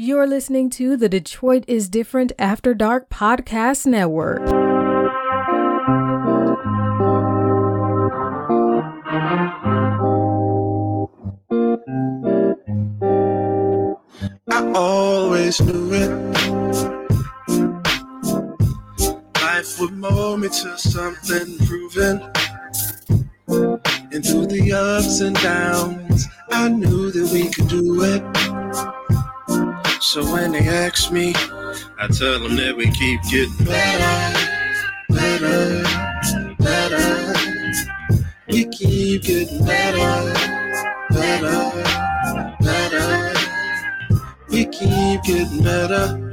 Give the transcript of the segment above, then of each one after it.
You're listening to the Detroit is Different After Dark Podcast Network. I always knew it. Life would mold me to something proven. And through the ups and downs, I knew So when they ask me, I tell them that we keep getting better, better, better. We keep getting better, better, better. We keep getting better.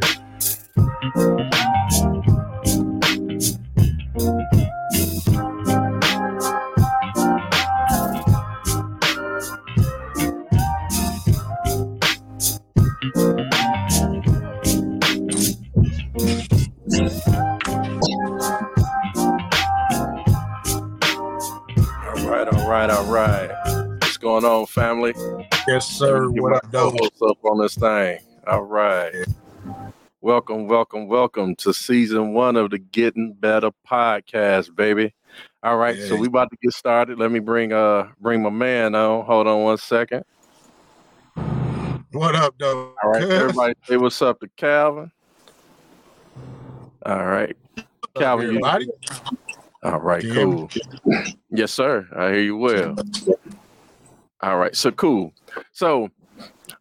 Going on, family? Yes, sir. What up, co-host up on this thing. All right. Welcome, welcome, welcome to season one of the Getting Better podcast, baby. All right, so Yeah. we about to get started. Let me bring uh bring my man on. Hold on one second. What up, though? All right, everybody say what's up to Calvin. All right. Calvin, you, everybody. all right, you cool. Yes, sir. I hear you well. All right, so cool. So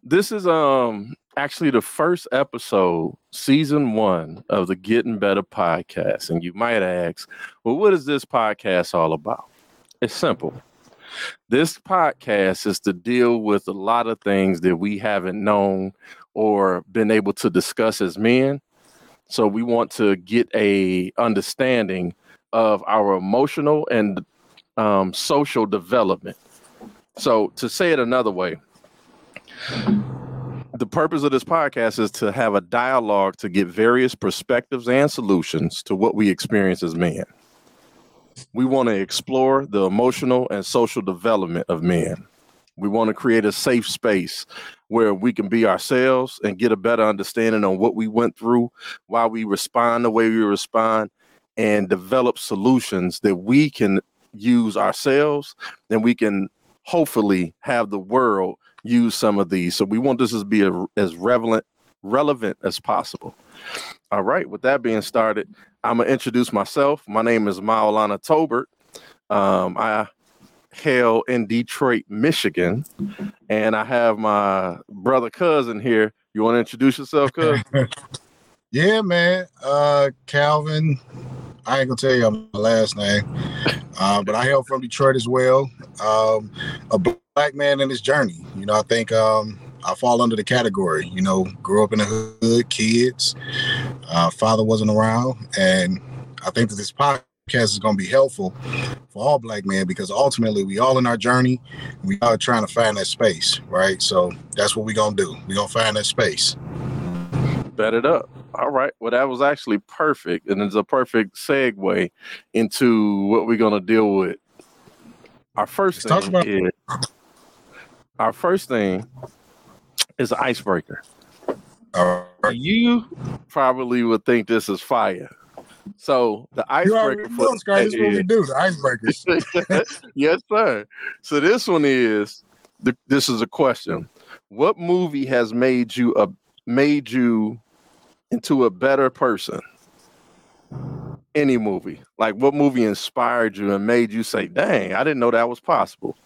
this is um actually the first episode, season one of the Getting Better podcast. And you might ask, well, what is this podcast all about? It's simple. This podcast is to deal with a lot of things that we haven't known or been able to discuss as men. So we want to get a understanding of our emotional and um, social development. So, to say it another way, the purpose of this podcast is to have a dialogue to get various perspectives and solutions to what we experience as men. We want to explore the emotional and social development of men. We want to create a safe space where we can be ourselves and get a better understanding on what we went through, why we respond the way we respond, and develop solutions that we can use ourselves and we can hopefully have the world use some of these. So we want this to be a, as relevant relevant as possible. All right, with that being started, I'm gonna introduce myself. My name is Maulana Tobert. Um, I hail in Detroit, Michigan, and I have my brother cousin here. You want to introduce yourself, cuz? Yeah, man. Uh, Calvin. I ain't gonna tell you my last name, uh, but I hail from Detroit as well. Um, a black man in his journey. You know, I think um, I fall under the category. You know, grew up in the hood, kids. Uh, father wasn't around, and I think that this podcast is to be helpful for all black men because ultimately we all in our journey. We are trying to find that space, right? So that's what we're gonna do. We're gonna find that space. Bet it up. All right. Well, that was actually perfect. And it's a perfect segue into what we're going to deal with. Our 1st Let's thing about- is our first thing is an icebreaker. Right. You probably would think this is fire. So the icebreaker know, this is what we do, the icebreakers. yes, sir. So this one is th- this is a question. What movie has made you a made you into a better person? Any movie. Like what movie inspired you and made you say, dang, I didn't know that was possible.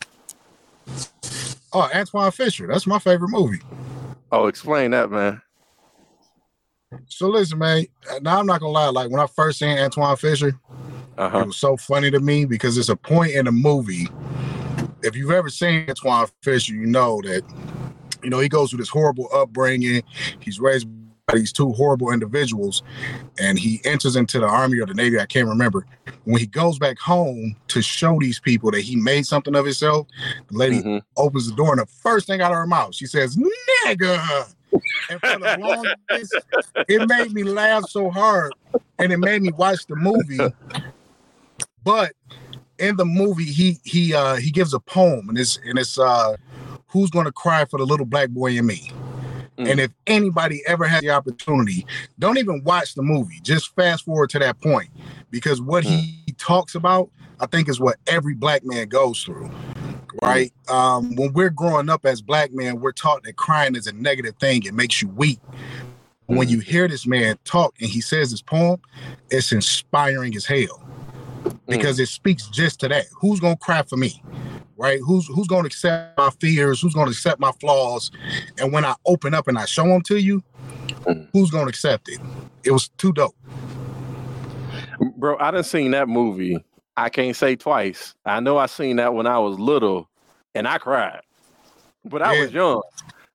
Oh, Antwone Fisher. That's my favorite movie. Oh, explain that, man. So listen, man. Now I'm not gonna lie. Like when I first seen Antwone Fisher, it Uh-huh. was so funny to me because it's a point in the movie. If you've ever seen Antwone Fisher, you know that you know he goes through this horrible upbringing. He's raised these two horrible individuals, and he enters into the army or the navy. I can't remember. When he goes back home to show these people that he made something of himself, the lady Mhm. opens the door, and the first thing out of her mouth, she says, "Nigga." And for the longest, it made me laugh so hard, and it made me watch the movie. But in the movie, he he uh he gives a poem, and it's and it's uh who's gonna cry for the little black boy in me. Mm. And if anybody ever has the opportunity, don't even watch the movie. Just fast forward to that point because what he talks about, I think, is what every black man goes through. Right? Um, when we're growing up as black men, we're taught that crying is a negative thing. It makes you weak. When you hear this man talk and he says this poem, it's inspiring as hell because it speaks just to that. Who's gonna cry for me? Right? Who's who's gonna accept my fears? Who's gonna accept my flaws? And when I open up and I show them to you, Mm. who's gonna accept it? It was too dope. Bro, I done seen that movie. I can't say twice. I know I seen that when I was little and I cried. But I Yeah. was young.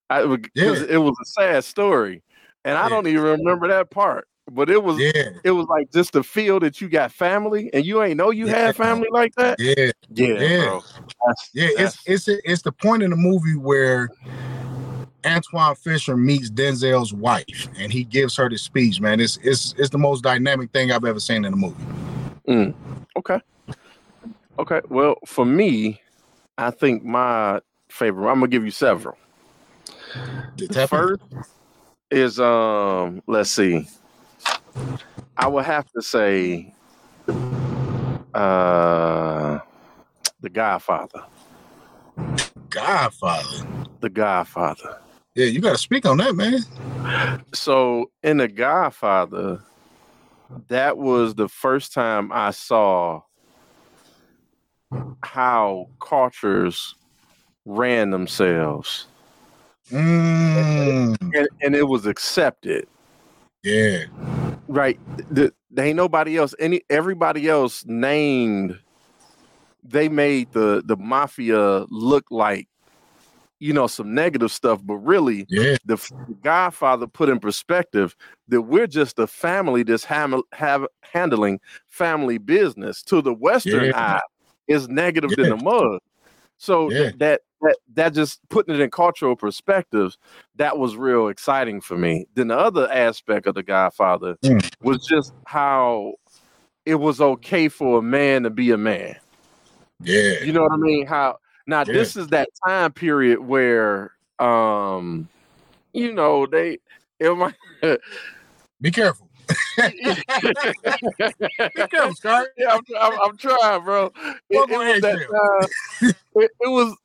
I because it was a sad story. And I don't even remember that part. But it was Yeah, it was like just to feel that you got family and you ain't know you Yeah. had family like that. yeah, Yeah, Yeah. That's- yeah. It's that's- it's it's the point in the movie where Antwone Fisher meets Denzel's wife and he gives her the speech. Man, it's it's it's the most dynamic thing I've ever seen in a movie. Mm, okay. Okay. Well, for me, I think my favorite. I'm gonna give you several. The The first is um. Let's see. I would have to say, uh, The Godfather. Godfather. The Godfather. Yeah, you got to speak on that, man. So in The Godfather, that was the first time I saw how cultures ran themselves. Mm, and, and it was accepted yeah, right. The, there ain't nobody else. Any everybody else named they made the the mafia look like you know some negative stuff but really yeah, the f- godfather put in perspective that we're just a family that's ham- have handling family business. To the western Yeah. eye is negative than the mud so Yeah. that that that just putting it in cultural perspective that was real exciting for me then the other aspect of the godfather Mm. was just how it was okay for a man to be a man yeah, you know what I mean? How now Yeah. this is that time period where um you know they it might Be careful. Scott. yeah, I'm, I'm, I'm trying, bro. It, it was that time, it, it was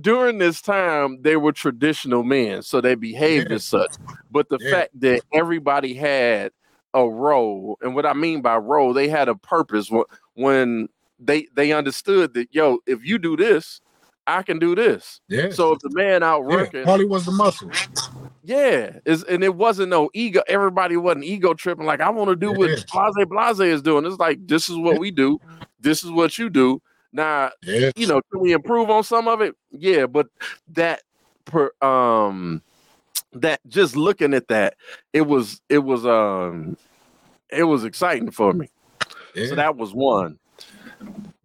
during this time they were traditional men, so they behaved Yeah. as such. But the Yeah. fact that everybody had a role, and what I mean by role, they had a purpose. When, they they understood that, yo, if you do this, I can do this. Yeah. So if the man out yeah. working, Harley was the muscle. Yeah, is and it wasn't no ego. Everybody wasn't ego tripping. Like I want to do what Blase Blase is doing. It's like this is what we do. This is what you do. Now Yeah. you know, can we improve on some of it? Yeah, but that per um that just looking at that, it was it was um it was exciting for me. yeah. So that was one.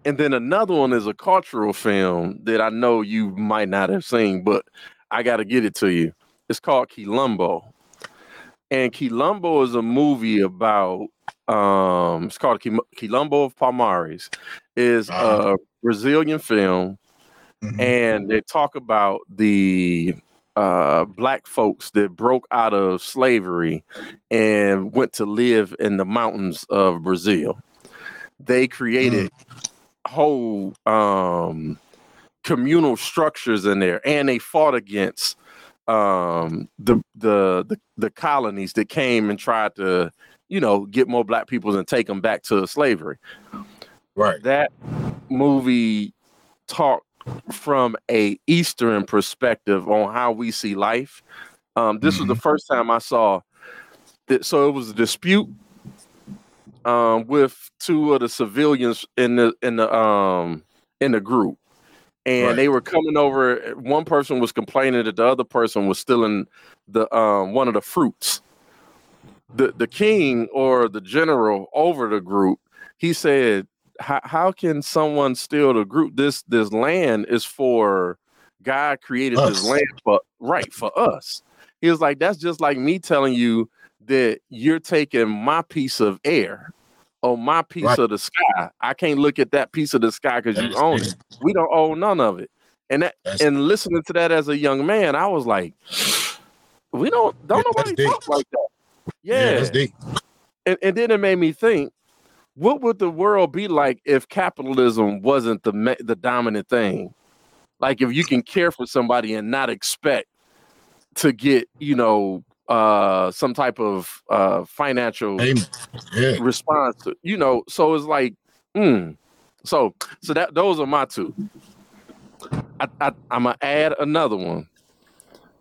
And then another one is a cultural film that I know you might not have seen, but I got to get it to you. It's called Quilombo. And Quilombo is a movie about um it's called Quilombo of Palmares. Is Uh-huh. a Brazilian film Mhm. and they talk about the uh black folks that broke out of slavery and went to live in the mountains of Brazil. They created whole um communal structures in there and they fought against um the the the, the colonies that came and tried to you know get more black people and take them back to slavery. Right. that movie talked from a eastern perspective on how we see life. Um this was the first time i saw that so it was a dispute um with two of the civilians in the in the um in the group and Right. they were coming over one person was complaining that the other person was stealing the um one of the fruits. The the king or the general over the group he said how, how can someone steal the group? This this land is for god created this land for right for us. He was like that's just like me telling you that you're taking my piece of air or my piece Right. of the sky i can't look at that piece of the sky because you own it. we don't own none of it and that That's- and listening to that as a young man i was like We don't don't Yeah, nobody talk like that. Yeah, Yeah. and, and then it made me think, what would the world be like if capitalism wasn't the the dominant thing? Like if you can care for somebody and not expect to get, you know, uh some type of uh financial Yeah. response to, you know, so it's like, mm. so so that those are my two. I, I I'm gonna add another one.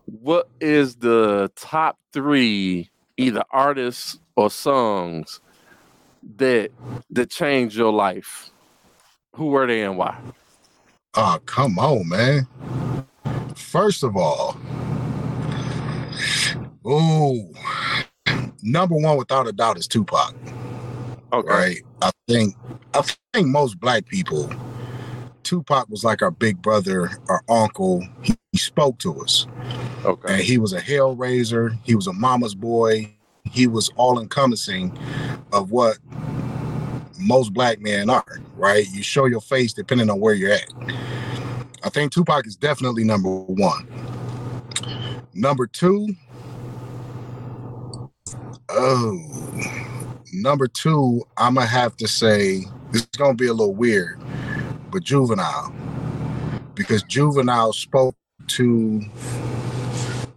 What is the top three either artists or songs that that changed your life? Who were they and why? Oh, come on, man. First of all, oh, number one without a doubt is Tupac. Okay. Right? I think I think most black people, Tupac was like our big brother, our uncle. He, he spoke to us, Okay. and he was a hell raiser. He was a mama's boy. He was all encompassing of what most black men are. Right? You show your face depending on where you're at. I think Tupac is definitely number one. Number two, oh, number two, I'm gonna have to say this is gonna be a little weird, but Juvenile, because Juvenile spoke to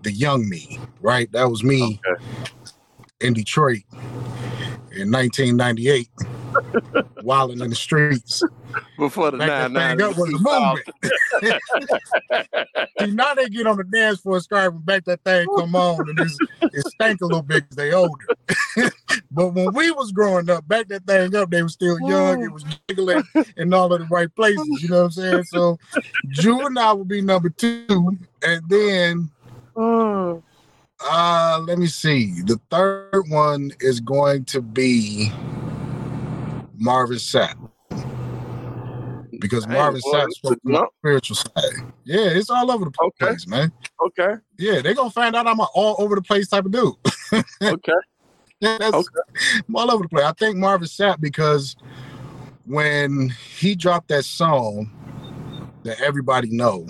the young me, right? That was me Okay. in Detroit in 1998, wilding in the streets. Before the Back nine nine. up was the movement. See, now they get on the dance floor screaming back that thing come on and it's, it stank a little bit 'cause they older. but when we was growing up, back that thing up, they were still young, it was jiggling in all of the right places, you know what I'm saying? So juvenile would be number two. And then uh let me see. The third one is going to be Marvin Sapp. Because Hey, Marvin boy, Sapp spoke is to my spiritual side. Yeah, it's all over the Okay. place, man. Okay. Yeah, they're gonna find out I'm an all over the place type of dude. Okay. Yeah, that's Okay. I'm all over the place. I think Marvin Sapp because when he dropped that song that everybody know,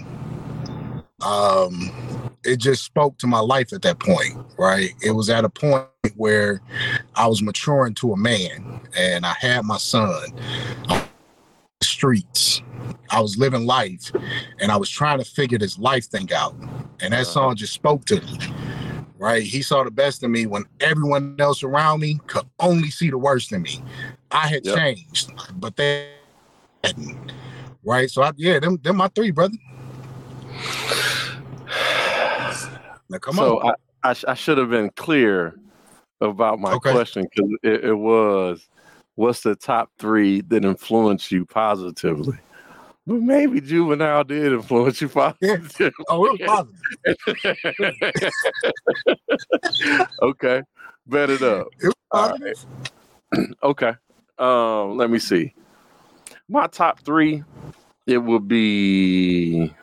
um, it just spoke to my life at that point, right? It was at a point where I was maturing to a man and I had my son on the streets. I was living life and I was trying to figure this life thing out. And that Uh-huh. song just spoke to me right? He saw the best in me when everyone else around me could only see the worst in me. I had Yep. changed, but they hadn't. Right? So I, yeah, them them my three, brother. Now come so on. I, I, sh- I should have been clear about my Okay. question because it, it was what's the top three that influenced you positively? But maybe juvenile did influence you positively. oh, it was positive. okay, bet it up. It positive. Okay. Um, let me see. My top three, it would be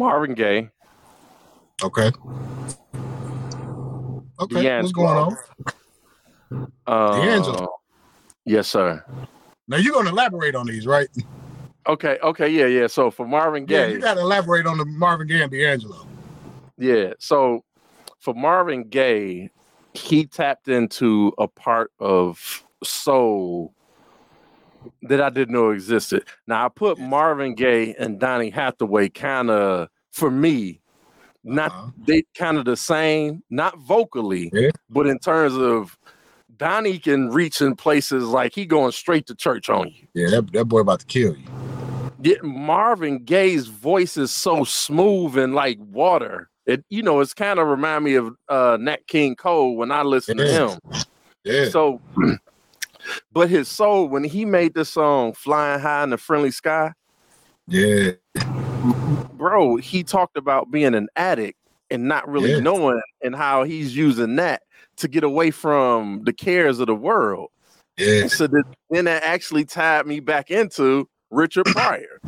Marvin Gaye, Okay. Okay. What's going on? uh, D'Angelo. Yes, sir. Now you're gonna elaborate on these, right? Okay, okay, yeah, yeah. So for Marvin Yeah, Gaye, you gotta elaborate on the Marvin Gaye and D'Angelo. Yeah. So for Marvin Gaye, he tapped into a part of soul that I didn't know existed. Now I put Marvin Gaye and Donny Hathaway kind of for me, not Uh-huh. they kind of the same, not vocally, Yeah. but in terms of Donnie can reach in places like he going straight to church on you. Yeah, that, that boy about to kill you. Yeah, Marvin Gaye's voice is so smooth and like water. It you know, it's kind of remind me of uh Nat King Cole when I listen to him. Yeah. So but his soul when he made this song Flying High in the Friendly Sky, yeah. bro, he talked about being an addict and not really Yeah. knowing and how he's using that to get away from the cares of the world. Yeah. So that, then that actually tied me back into Richard Pryor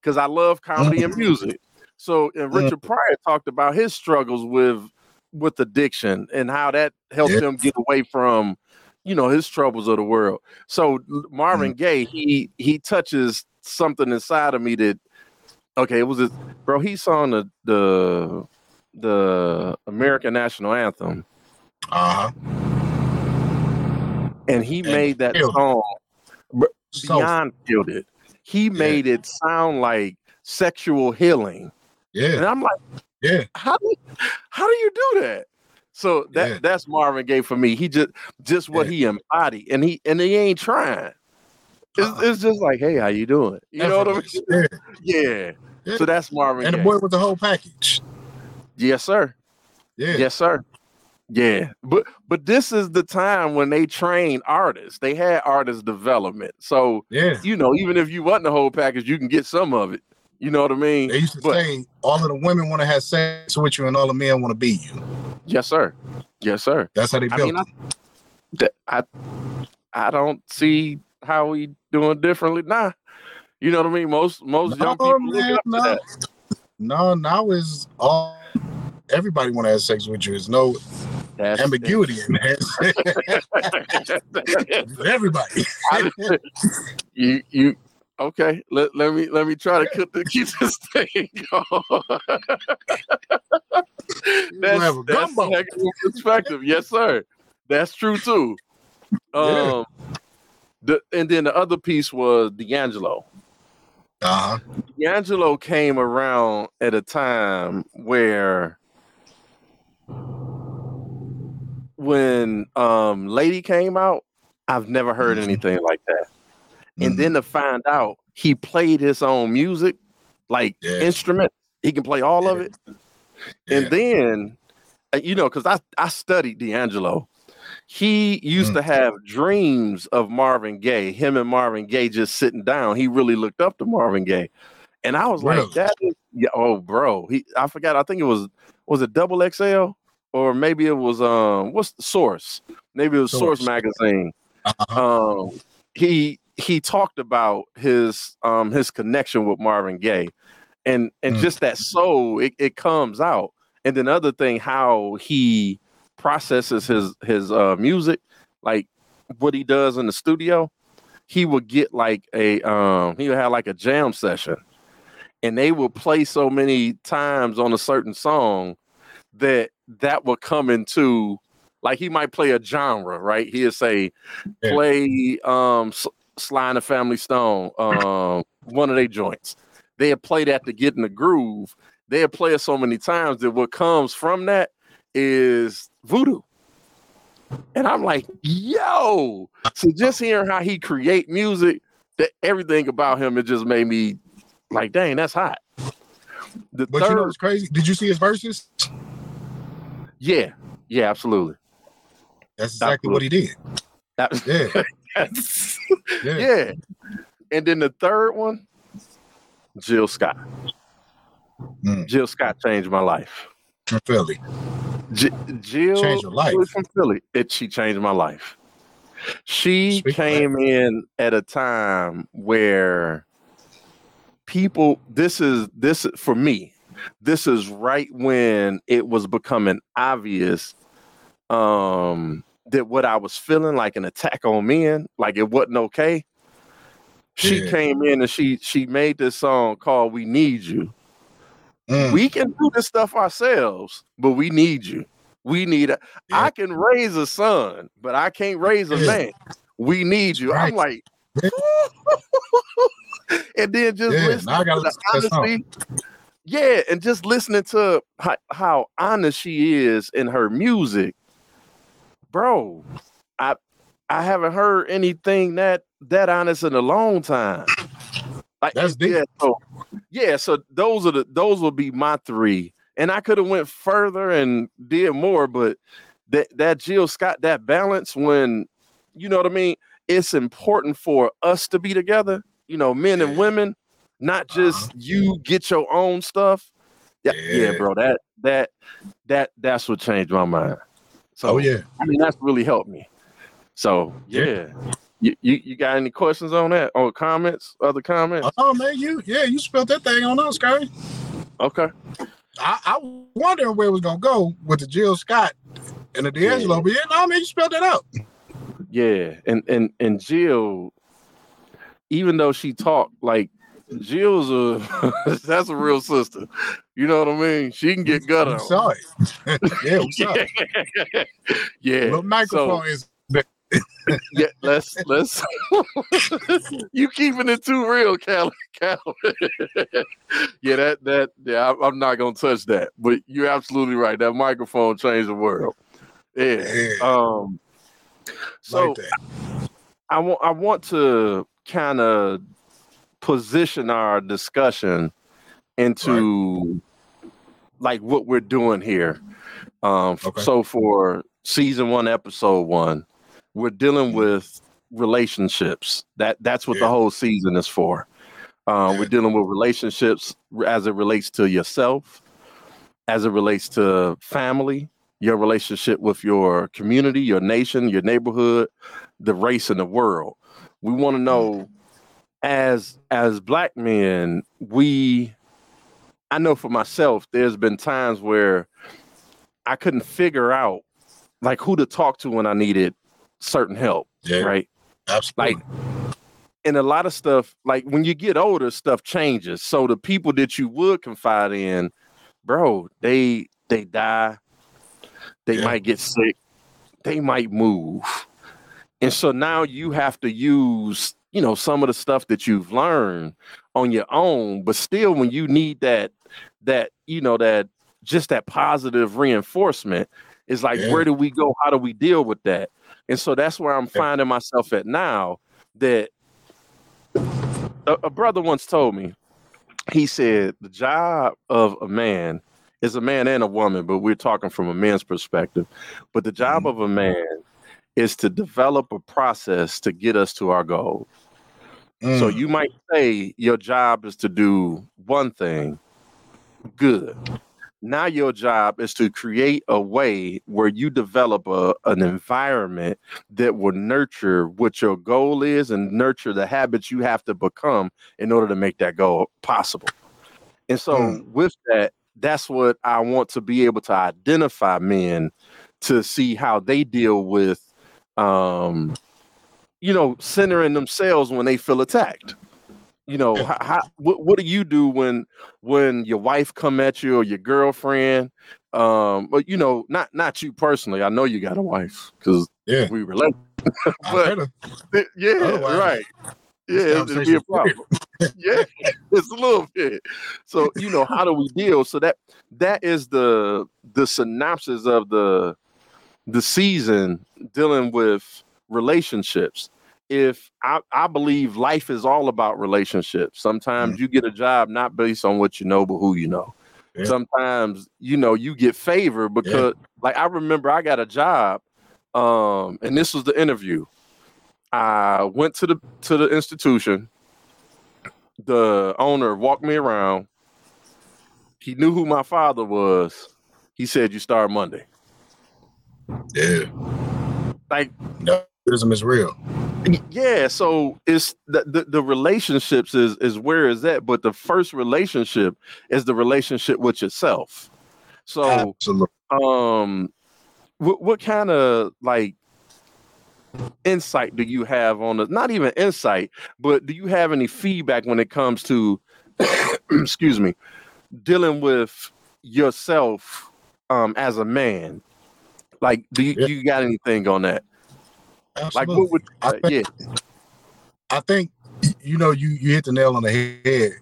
because I love comedy and music. So and Richard Pryor talked about his struggles with with addiction and how that helped Yeah. him get away from you know his troubles of the world. So Marvin Gaye he he touches something inside of me that Okay, it was this, bro. He sung the the the American national anthem, Uh huh. and he And made that song So beyond it. He made it sound like sexual healing, Yeah. and I'm like, yeah, how do how do you do that? So that Yeah. that's Marvin Gaye for me. He just just what Yeah. he embodied, and he and he ain't trying. It's, Uh-uh. it's just like, hey, how you doing? You know what I mean? Yeah. Yeah. So that's Marvin And the boy with the whole package. yes, sir. Yeah. Yes, sir. Yeah, but but this is the time when they train artists. They had artist development. So Yeah. you know, even if you want the whole package, you can get some of it. You know what I mean? They used to But- say all of the women want to have sex with you and all the men want to be you. Yes, sir. Yes, sir. That's how they I built mean, it. that- I I don't see how we doing differently now. You know what I mean? Most most young No, people look man, up to no. that. No, now is all everybody want to have sex with you. There's no That's ambiguity in that. everybody. I- you you okay? Let, let me let me try to the, keep this thing going. that's that's gumbo. a heck of a perspective. Yes, sir. That's true too. Um, the and then the other piece was D'Angelo. Uh-huh. D'Angelo came around at a time where when um Lady came out, I've never heard Mhm. anything like that. And Mhm. then to find out he played his own music, like Yeah. instrument, he can play all of Yeah. it. Yeah. And then, uh, you know, because I, I studied D'Angelo, he used Mm. to have dreams of Marvin Gaye, him and Marvin Gaye just sitting down. He really looked up to Marvin Gaye. And I was Really? like, that is, yeah, oh, bro. He, I forgot. I think it was, was it Double XL? Or maybe it was, um, what's the source? Maybe it was Source, Source. Magazine Uh-huh. um he he talked about his um his connection with Marvin Gaye and and Mm. just that soul it, it comes out. And then other thing how he processes his his uh music like what he does in the studio he would get like a um he would have like a jam session and they would play so many times on a certain song that that would come into like he might play a genre right? He'll say play um Sly and the Family Stone, um, one of their joints. They'll played that to get in the groove. They'll played it so many times that what comes from that is voodoo. And I'm like, yo. So just hearing how he create music, that everything about him, it just made me like, dang, that's hot. The But third, you know what's crazy? Did you see his verses? yeah, yeah, absolutely. That's exactly what he did. That- Yeah. Yeah. yeah. And then the third one, Jill Scott. Mm. Jill Scott changed my life. From Philly. J- Jill Changed your life. From Philly. It she changed my life. She came in at a time where people this is this for me this is right when it was becoming obvious um that what I was feeling like an attack on men like it wasn't okay she Yeah. came in and she she made this song called we need you Mm. we can do this stuff ourselves, but we need you. We need a. I Yeah. can raise a son, but I can't raise a Yeah. man. We need you. I'm like, and then just Yeah, listening now gotta the listen to honesty. Yeah, and just listening to how, how honest she is in her music, bro. I I haven't heard anything that that honest in a long time. Like, That's deep. yeah, so yeah, so those are the those will be my three. And I could have went further and did more, but that that Jill Scott, that balance when you know what I mean, it's important for us to be together, you know, men and women, not just Uh-huh. you get your own stuff. Yeah, yeah, Yeah. bro. That that that that's what changed my mind. So Oh yeah. I mean that's really helped me. So Yeah. yeah. You, you you got any questions on that or comments? Other comments? Oh man, you yeah, you spelled that thing on us, Scotty. Okay. I, I was wondering where it was gonna go with the Jill Scott and the D'Angelo, Yeah. but yeah, no, man, you spelled that out. Yeah, and and and Jill, even though she talked like Jill's a that's a real sister. You know what I mean? She can get We on. saw it. yeah, we saw it. yeah. The microphone So, is yeah, let's let's you keeping it too real, Cal. Cal. yeah, that that yeah, I, I'm not gonna touch that. But you're absolutely right. That microphone changed the world. Yeah. yeah, Um. So like that. I want I want to kind of position our discussion into like what we're doing here. Um Okay. so for season 1 episode 1 we're dealing Mhm. with relationships. That that's what the whole season is for. Uh, Yeah. we're dealing with relationships as it relates to yourself, as it relates to family, your relationship with your community, your nation, your neighborhood, the race, and the world. We want to know, as as black men, we. I know for myself, there's been times where I couldn't figure out like who to talk to when I needed certain help, Yeah, right? absolutely. Like and a lot of stuff like when you get older stuff changes so the people that you would confide in bro they they die they Yeah. might get sick they might move and so now you have to use you know some of the stuff that you've learned on your own but still when you need that that you know that just that positive reinforcement is like Yeah. where do we go? How do we deal with that? And so that's where i'm finding myself at now that a, a brother once told me he said the job of a man is a man and a woman but we're talking from a man's perspective. But the job Mhm. of a man is to develop a process to get us to our goal so Mm, you might say your job is to do one thing good now your job is to create a way where you develop a, an environment that will nurture what your goal is and nurture the habits you have to become in order to make that goal possible. And so Mm. with that, that's what I want to be able to identify men to see how they deal with um you know centering themselves when they feel attacked. You know, how, how what, what do you do when when your wife come at you or your girlfriend? Um but you know not not you personally. I know you got a wife because yeah, we relate. But- yeah Otherwise, right. yeah it'd be a problem. Yeah it's a little bit. So you know how do we deal? So that that is the the synopsis of the the season dealing with relationships. If I, I believe life is all about relationships. Sometimes you get a job not based on what you know but who you know. Yeah. sometimes you know you get favor because like i remember i got a job um and this was the interview. I went to the to the institution. The owner walked me around. He knew who my father was. He said you start monday. Yeah, like is real. yeah so it's the, the the relationships is is where is that but the first relationship is the relationship with yourself so Absolutely. um what, what kind of like insight do you have on the not even insight but do you have any feedback when it comes to excuse me dealing with yourself um as a man like do you, Yeah. you got anything on that like what would I uh, think- yeah I think you know you you hit the nail on the head.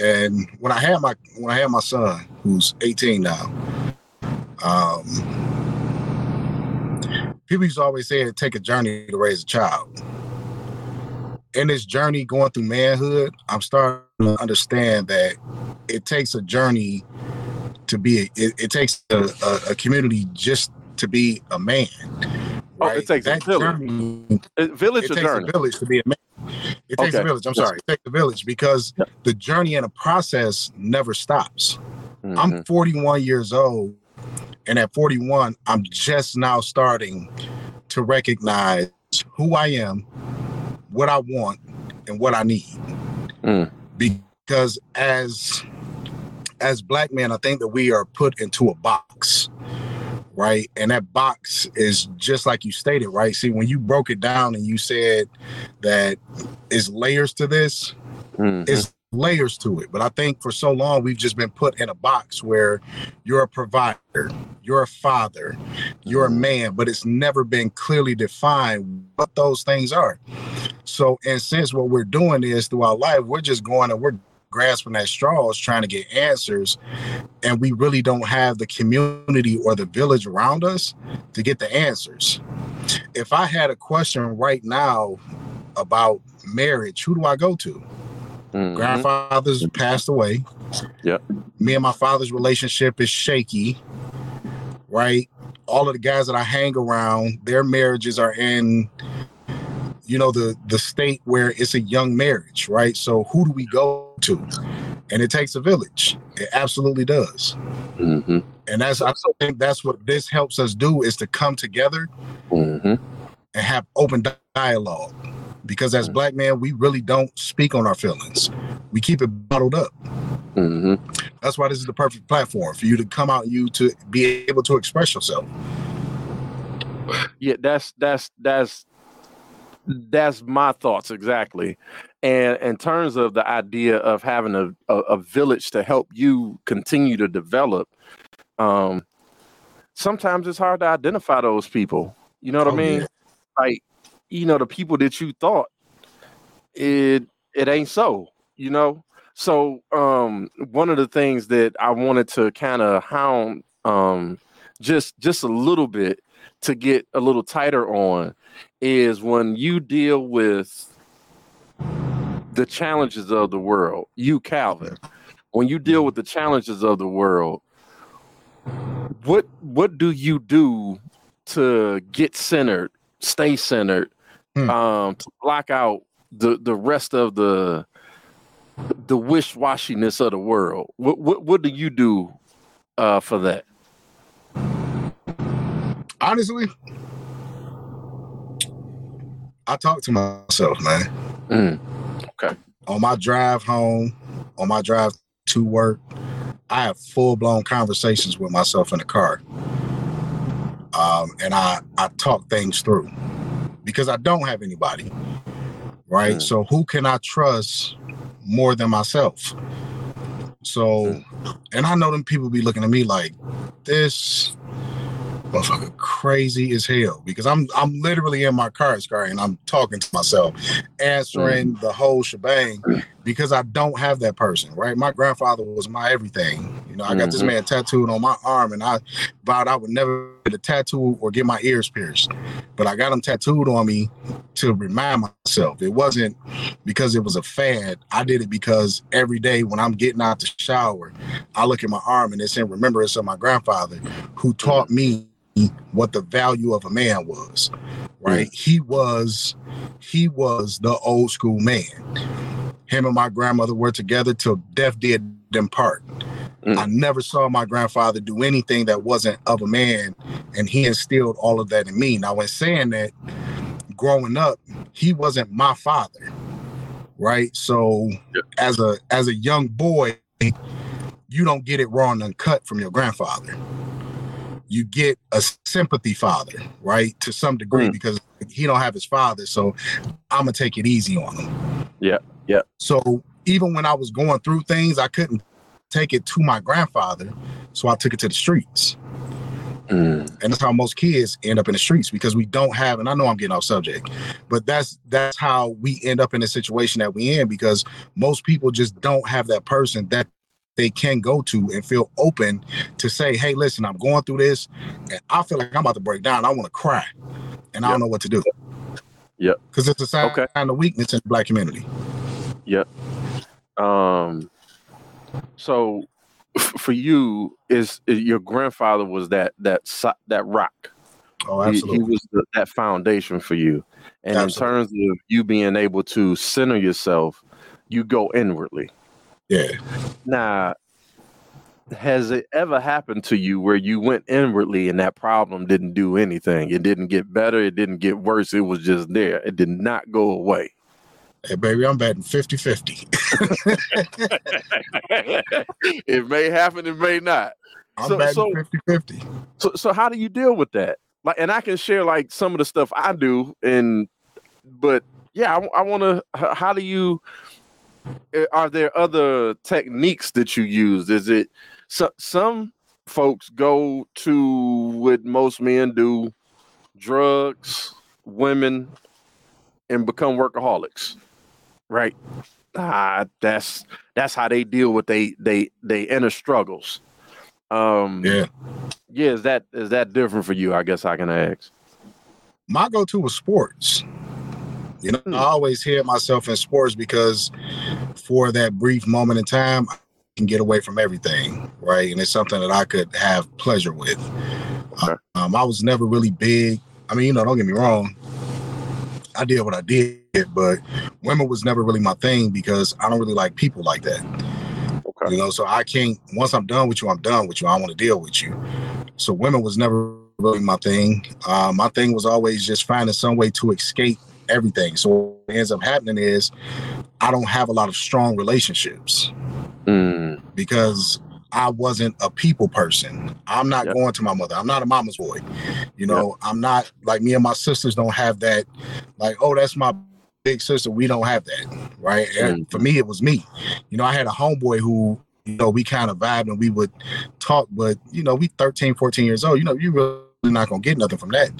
And when I had my when I had my son, who's 18 now, um, people used to always say it take a journey to raise a child. In this journey going through manhood, I'm starting to understand that it takes a journey to be. It, it takes a, a, a community just to be a man. Oh, it takes a village. journey village it takes journey a village to be a man. It takes Okay. a village. I'm sorry. It takes a village because the journey and the process never stops. Mhm. I'm 41 years old, and at 41, I'm just now starting to recognize who I am, what I want, and what I need. Mm. Because as as black men, I think that we are put into a box, right? And that box is just like you stated, right? See, when you broke it down and you said that it's layers to this, Mhm. it's layers to it. But I think for so long we've just been put in a box where you're a provider, you're a father, you're a man, but it's never been clearly defined what those things are. So, in a sense, what we're doing is throughout life, we're just going and we're grasping at straws trying to get answers and we really don't have the community or the village around us to get the answers if i had a question right now about marriage who do i go to Mhm. grandfather's passed away Yep. me and my father's relationship is shaky right all of the guys that i hang around their marriages are in you know the the state where it's a young marriage right? So who do we go to? And it takes a village. It absolutely does. Mhm. and that's i think that's what this helps us do is to come together Mhm. and have open dialogue. Because as black men we really don't speak on our feelings. We keep it bottled up. Mhm. that's why this is the perfect platform for you to come out you to be able to express yourself. Yeah, that's that's that's that's my thoughts exactly. And in terms of the idea of having a, a, a village to help you continue to develop, um, sometimes it's hard to identify those people. You know what Oh, I mean? yeah. Like, you know, the people that you thought it it ain't so, you know. So um one of the things that I wanted to kind of hound um just just a little bit to get a little tighter on is when you deal with the challenges of the world, you Calvin, when you deal with the challenges of the world, what what do you do to get centered, stay centered, Hmm. um, to block out the the rest of the the wish washiness of the world? What what what do you do uh, for that? Honestly i talk to myself man. Mm, on my drive home on my drive to work i have full-blown conversations with myself in the car. Um, and i i talk things through because i don't have anybody right? Mm. so who can i trust more than myself? So and i know them people be looking at me like this motherfucker crazy as hell because I'm I'm literally in my car car and I'm talking to myself, answering the whole shebang because I don't have that person, right? My grandfather was my everything. You know, I got this Mhm. man tattooed on my arm and I vowed I would never get a tattoo or get my ears pierced. But I got him tattooed on me to remind myself. It wasn't because it was a fad. I did it because every day when I'm getting out the shower, I look at my arm and it's in remembrance of my grandfather who taught me what the value of a man was right? He was he was the old school man. Him and my grandmother were together till death did them part. Mm. i never saw my grandfather do anything that wasn't of a man and he instilled all of that in me. Now when saying that growing up he wasn't my father right? So Yep. as a as a young boy you don't get it raw and uncut from your grandfather you get a sympathy father right to some degree Mm. because he don't have his father so i'm gonna take it easy on him Yeah, yeah. so even when i was going through things i couldn't take it to my grandfather so i took it to the streets Mm, and that's how most kids end up in the streets because we don't have and i know i'm getting off subject but that's that's how we end up in the situation that we in because most people just don't have that person that they can go to and feel open to say hey listen i'm going through this and i feel like i'm about to break down i want to cry and i don't know what to do Yep. because it's a sign Okay. of weakness in the black community Yep. um, so for you, is, is your grandfather was that that that rock? oh He, he was the, that foundation for you. And Absolutely. in terms of you being able to center yourself, you go inwardly. Yeah Now, has it ever happened to you where you went inwardly and that problem didn't do anything? It didn't get better, it didn't get worse, it was just there. It did not go away. hey baby i'm betting 50-50 it may happen, it may not. i'm So- betting so- 50-50 So so how do you deal with that? Like and I can share like some of the stuff I do and but yeah, I, want to how do you are there other techniques that you use? Is it so, some folks go to what most men do, drugs, women, and become workaholics, right? Ah, that's that's how they deal with they they they inner struggles. Um, Yeah. yeah. Is that is that different for you? I guess I can ask. My go-to was sports. You know, Hmm. I always hear myself in sports because for that brief moment in time, I can get away from everything, right? And it's something that I could have pleasure with. Okay. Um, I was never really big. I mean, you know, don't get me wrong. I did what I did, but women was never really my thing because I don't really like people like that. Okay. You know, so I can't. Once I'm done with you, I'm done with you. I want to deal with you. So women was never really my thing. Uh, my thing was always just finding some way to escape everything. So what ends up happening is I don't have a lot of strong relationships Mm, because I wasn't a people person. I'm not Yep. going to my mother. I'm not a mama's boy. You know, I'm not like me and my sisters don't have that. Like, oh, that's my big sister. We don't have that, right? And Mhm. For me, it was me. You know, I had a homeboy who, you know, we kind of vibed and we would talk, but you know, we 13, 14 years old. You know, you really not gonna get nothing from that.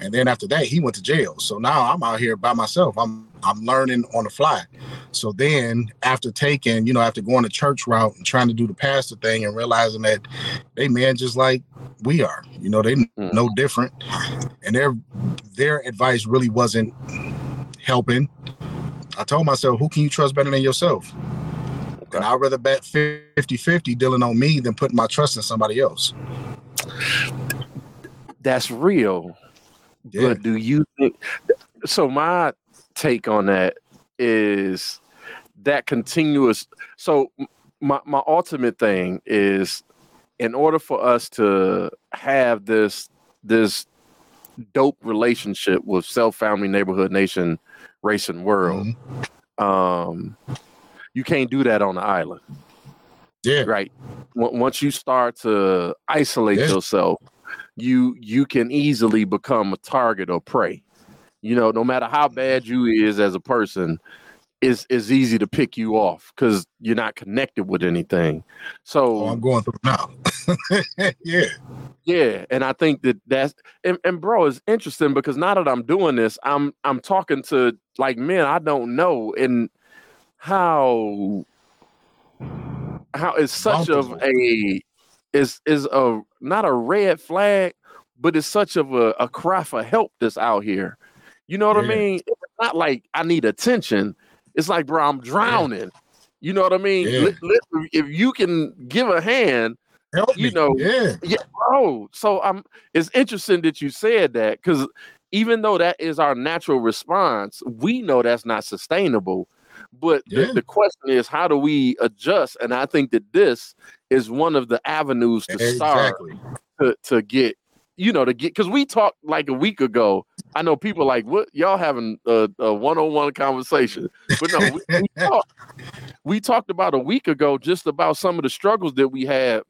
And then after that, he went to jail. So now I'm out here by myself. I'm I'm learning on the fly. So then after taking, you know, after going the church route and trying to do the pastor thing and realizing that they men just like we are, you know, they Mm. no different. And their their advice really wasn't helping. I told myself, who can you trust better than yourself? Okay. And I'd rather bet 50-50 dealing on me than putting my trust in somebody else. That's real. Yeah. But do you think so? My take on that is that continuous. So, my, my ultimate thing is in order for us to have this this dope relationship with self, family, neighborhood, nation, race, and world, Mhm. um, you can't do that on the island Yeah. right On- once you start to isolate Yeah. yourself you you can easily become a target or prey you know no matter how bad you is as a person it's, it's easy to pick you off because you're not connected with anything so Oh, I'm going through now. yeah. yeah, and I think that that's and, and bro, it's interesting because now that I'm doing this, I'm I'm talking to like men I don't know and how how is such of a is is a not a red flag, but it's such of a, a cry for help that's out here. You know what I mean? It's not like I need attention. It's like, bro, I'm drowning. You know what I mean? Yeah. Li- listen, if you can give a hand, Help You me. know, Yeah. yeah, bro. So I'm. It's interesting that you said that because even though that is our natural response, we know that's not sustainable. But the, the question is, how do we adjust? And I think that this is one of the avenues to start Exactly. to, to get, you know, to get because we talked like a week ago. I know people like what y'all having a, a one-on-one conversation, but no, we, we, talked, we talked about a week ago just about some of the struggles that we had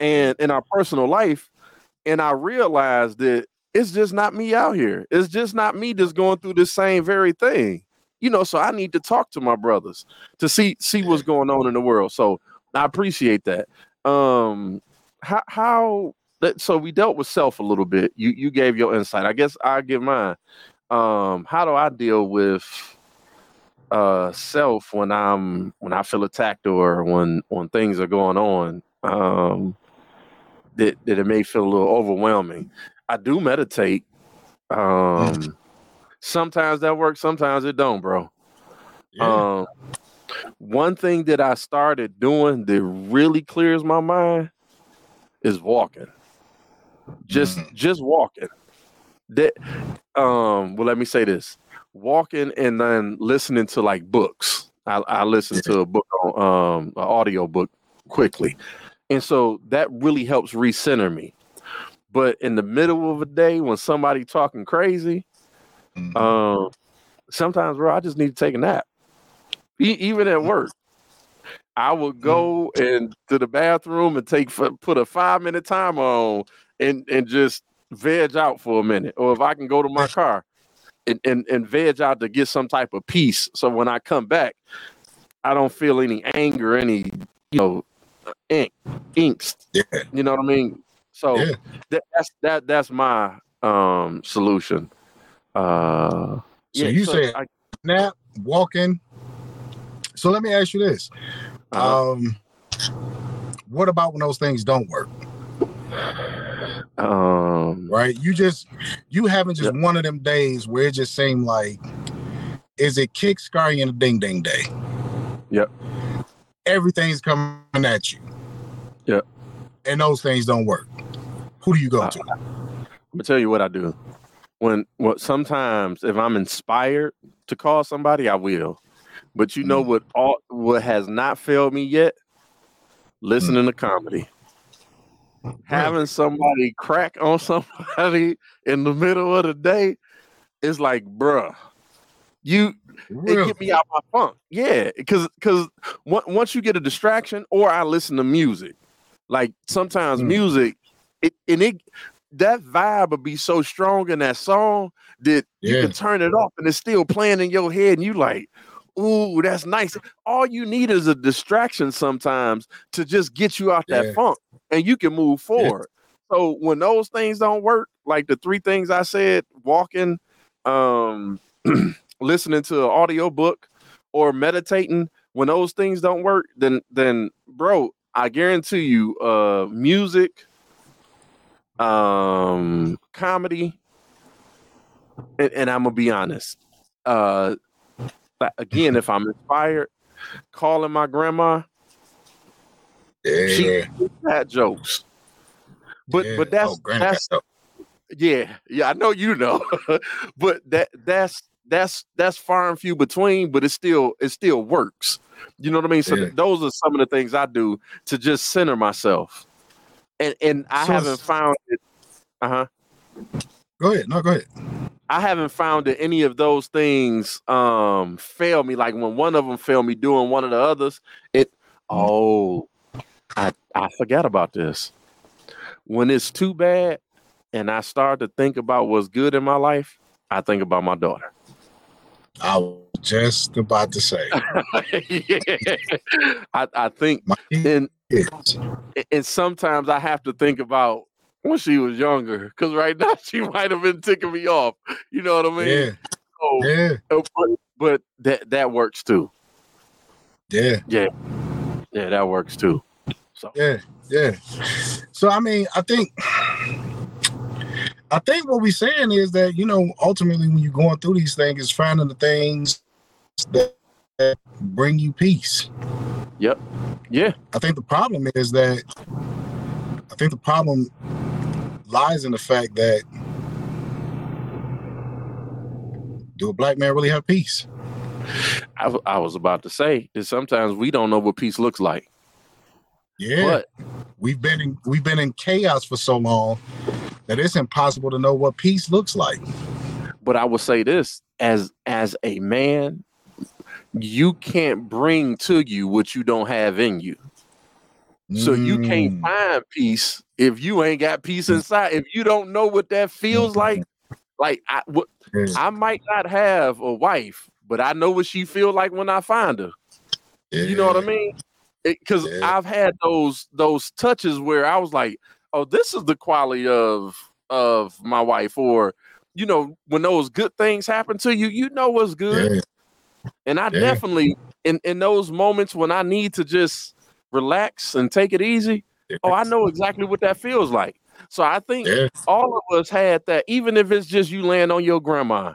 and in our personal life, and I realized that it's just not me out here. It's just not me that's going through the same very thing. You know, so I need to talk to my brothers to see see what's going on in the world. So I appreciate that. Um how how that so we dealt with self a little bit. You you gave your insight. I guess I'll give mine. Um how do I deal with uh self when I'm when I feel attacked or when when things are going on um that that it may feel a little overwhelming. I do meditate. Um sometimes that works, sometimes it don't, bro. Yeah. Um, one thing that I started doing that really clears my mind is walking. Just Mhm. just walking. That um well let me say this. Walking and then listening to like books. I, I listen to a book on um an audio book quickly. And so that really helps recenter me. But in the middle of a day when somebody talking crazy, Mhm. um, sometimes, bro, I just need to take a nap. E- even at work, I would go and to the bathroom and take put a five minute timer on and and just veg out for a minute. Or if I can go to my car and and, and veg out to get some type of peace, so when I come back, I don't feel any anger, any you know, ink, inks. Yeah. You know what I mean? So Yeah. that, that's that that's my um solution. Uh, So you say I, nap, walking. So let me ask you this. uh, Um, what about when those things don't work? um, Right? You just you having just one of them days where it just seemed like is it kick Scary and a ding ding day? Yep. Everything's coming at you. Yep. And those things don't work. Who do you go Uh, to? I'm gonna tell you what I do. When what sometimes if I'm inspired to call somebody, I will. But you know Mm. what all what has not failed me yet? Listening to comedy. Having somebody crack on somebody in the middle of the day is like, bruh, you it get me out my funk. Yeah, because because once you get a distraction, or I listen to music. Like sometimes Mm. music, it and it that vibe would be so strong in that song that you can turn it off and it's still playing in your head, and you like, ooh, that's nice. All you need is a distraction sometimes to just get you out that Yeah. funk, and you can move forward. So when those things don't work, like the three things I said, walking, um, listening to an audio book or meditating, when those things don't work, then then bro, I guarantee you, uh music, um, comedy, and, and I'm gonna be honest. Uh but again, if I'm inspired, calling my grandma, Yeah. bad jokes. But yeah. but that's oh, Granny Yeah, yeah, I know you know, but that that's that's that's far and few between, but it still it still works. You know what I mean? So Yeah. th- those are some of the things I do to just center myself, and and I So haven't found it. Uh huh. Go ahead. No, go ahead. I haven't found that any of those things um fail me. Like when one of them failed me doing one of the others, it oh, I I forgot about this. When it's too bad, and I start to think about what's good in my life, I think about my daughter. I was just about to say. yeah. I I think My and and sometimes I have to think about when she was younger, because right now she might have been ticking me off. You know what I mean? Yeah. So, Yeah. uh, but, but that that works too. Yeah. Yeah, Yeah, that works too. So Yeah, yeah. So I mean, I think I think what we're saying is that you know ultimately when you're going through these things is finding the things that, that bring you peace. Yep. Yeah, I think the problem is that I think the problem lies in the fact that do a black man really have peace? I was about to say that sometimes we don't know what peace looks like. Yeah, But we've been in we've been in chaos for so long that it's impossible to know what peace looks like. but I will say this as as a man, you can't bring to you what you don't have in you. So you can't Mm. find peace if you ain't got peace inside. If you don't know what that feels like, like I, what, I might not have a wife, but I know what she feel like when I find her. You know what I mean? Because Yeah. I've had those those touches where I was like, "Oh, this is the quality of of my wife," or you know, when those good things happen to you, you know what's good. Yeah. And I definitely in in those moments when I need to just relax and take it easy. Oh, I know exactly what that feels like. So I think all of us had that, even if it's just you laying on your grandma.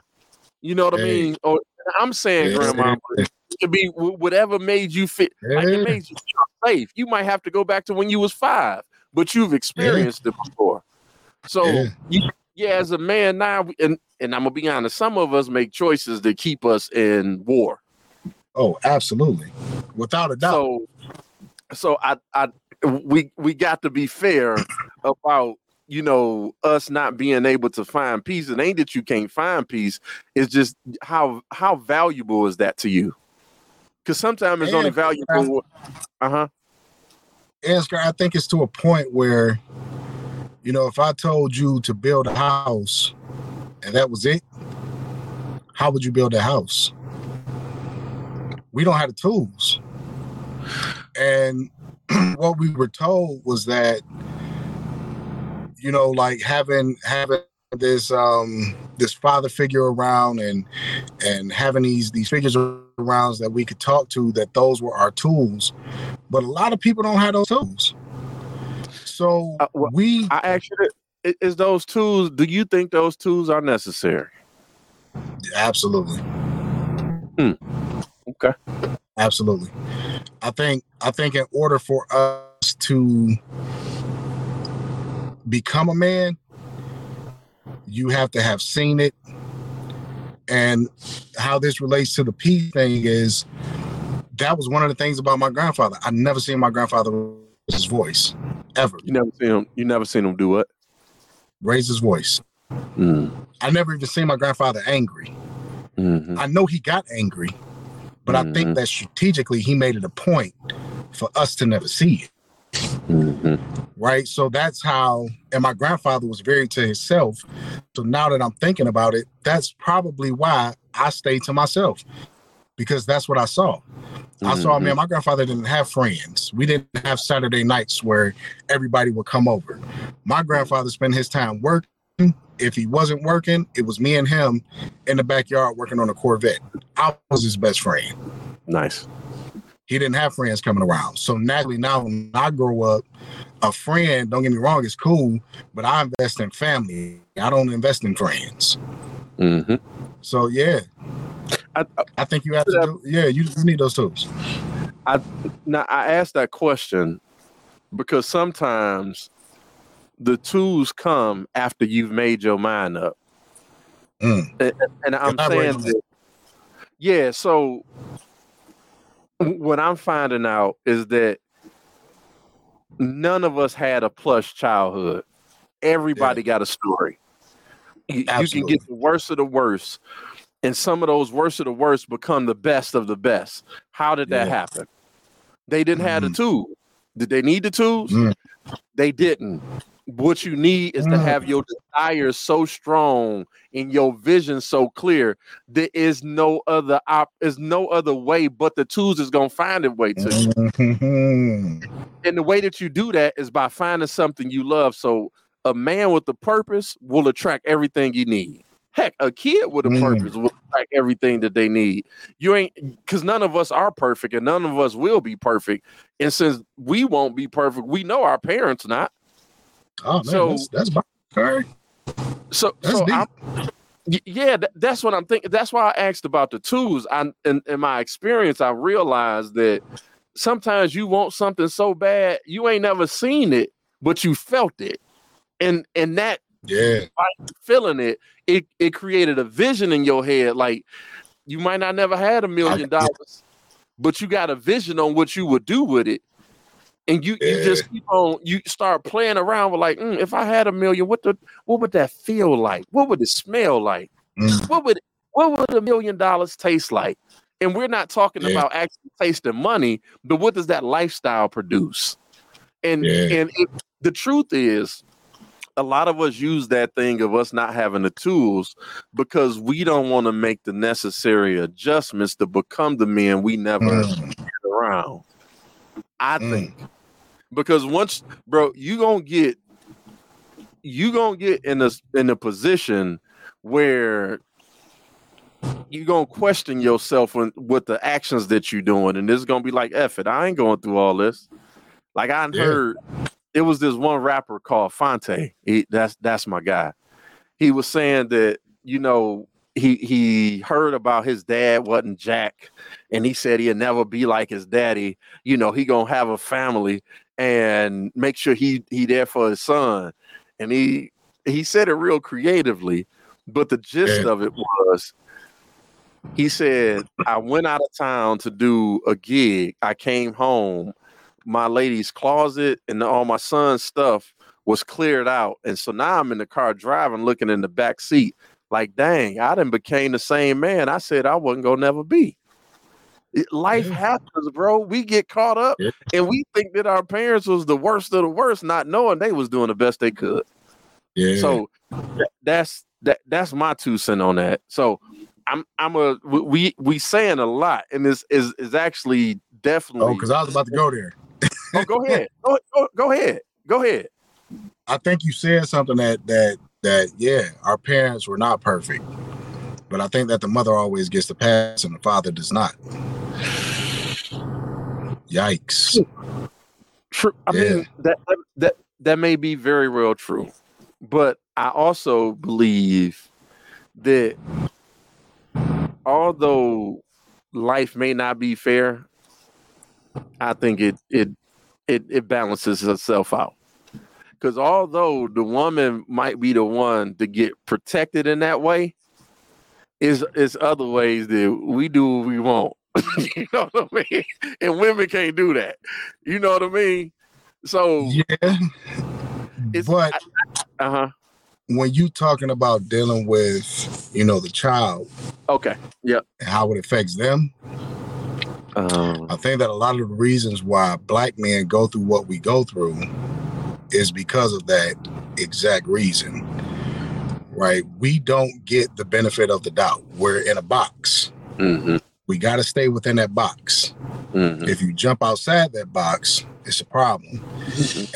You know what I mean? Or I'm saying grandma, it could be whatever made you fit. Like it made you feel safe. You might have to go back to when you was five, but you've experienced it before. So Yeah. you, yeah, as a man now, and and I'm gonna be honest, some of us make choices that keep us in war. Oh, absolutely. Without a doubt. So, so I, I, we, we got to be fair about you know us not being able to find peace. It ain't that you can't find peace. It's just how how valuable is that to you? Because sometimes it's only valuable. Uh huh. Oscar, I think it's to a point where, you know, if I told you to build a house and that was it, how would you build a house? we don't have the tools. And what we were told was that, you know, like having having this um this father figure around and and having these these figures around that we could talk to that those were our tools but a lot of people don't have those tools so Uh, well, we I actually is those tools. Do you think those tools are necessary? absolutely Okay. absolutely i think i think in order for us to become a man you have to have seen it and how this relates to the P thing is that was one of the things about my grandfather i never seen my grandfather raise his voice ever You never seen him. You never seen him do what? raise his voice Mm. i never even seen my grandfather angry hmm I know he got angry, but I Mhm. think that strategically he made it a point for us to never see it. hmm Right. So that's how, and my grandfather was very to himself. So now that I'm thinking about it, that's probably why I stayed to myself because that's what I saw. I saw, man, my grandfather didn't have friends. We didn't have Saturday nights where everybody would come over. My grandfather spent his time working. If he wasn't working, it was me and him in the backyard working on a Corvette. I was his best friend. Nice. He didn't have friends coming around. So naturally, now when I grow up, a friend, don't get me wrong, is cool, but I invest in family. I don't invest in friends. hmm So yeah, I, I, I think you have to do, yeah, you just need those tools. now I asked that question because sometimes the tools come after you've made your mind up. Mm. And, and I'm saying that, yeah, so what I'm finding out is that none of us had a plush childhood. Everybody got a story. You, you can get the worst of the worst, and some of those worst of the worst become the best of the best. How did that Yeah. happen? They didn't have the tool. Did they need the tools? Mm. They didn't. What you need is to Mm. have your desires so strong and your vision so clear. There is no other op is no other way but the tools is gonna find a way to you. Mhm. And the way that you do that is by finding something you love. So a man with a purpose will attract everything you need. Heck, a kid with a Mm. purpose will attract everything that they need. You ain't because none of us are perfect and none of us will be perfect. And since we won't be perfect, we know our parents not. Oh man, So- that's, that's about okay. So, That's so deep. I'm, yeah, tha- that's what I'm thinking. That's why I asked about the tools. I, in, in my experience, I realized that sometimes you want something so bad, you ain't never seen it, but you felt it, and and that Yeah, feeling it, it it created a vision in your head. Like you might not never had a million dollars, but you got a vision on what you would do with it. And you, you just keep on you start playing around with like "Mm, if I had a million, what the what would that feel like? What would it smell like? Mm. What would what would a million dollars taste like? And we're not talking Yeah. about actually tasting money, but what does that lifestyle produce? And Yeah. and it, the truth is, a lot of us use that thing of us not having the tools because we don't want to make the necessary adjustments to become the men we never Mm. around. I Mm. Because once, bro, you gonna get you gonna get in a in a position where you're gonna question yourself when, with the actions that you're doing, and this is gonna be like, "F it, I ain't going through all this." Like I Yeah. heard, it was this one rapper called Phonte. He, that's that's my guy. He was saying that you know he he heard about his dad wasn't Jack, and he said he'd never be like his daddy. You know he gonna have a family and make sure he he there for his son. And he he said it real creatively, but the gist Yeah. of it was he said, I went out of town to do a gig. I came home, my lady's closet and all my son's stuff was cleared out. And so now I'm in the car driving, looking in the back seat, like, dang, I didn't became the same man I said I wasn't gonna never be. Life Yeah. happens, bro. We get caught up Yeah. and we think that our parents was the worst of the worst, not knowing they was doing the best they could. Yeah. So that's that that's my two cent on that. So I'm I'm a we we saying a lot, and this is is actually oh, definitely. Oh, because I was about to go there. oh, go ahead. Go, go, go ahead. Go ahead. I think you said something that that that yeah, our parents were not perfect, but I think that the mother always gets the pass and the father does not. Yikes! True. I Yeah. mean that that that may be very real true, but I also believe that although life may not be fair, I think it it it, it balances itself out. Because although the woman might be the one to get protected in that way, is is other ways that we do what we want. you know what I mean? And women can't do that. You know what I mean? So Yeah, it's but uh huh. when you talking about dealing with you know the child Okay. and how it affects them, Um, I think that a lot of the reasons why black men go through what we go through is because of that exact reason. Right? We don't get the benefit of the doubt. We're in a box. mhm, We got to stay within that box. mhm, If you jump outside that box, it's a problem.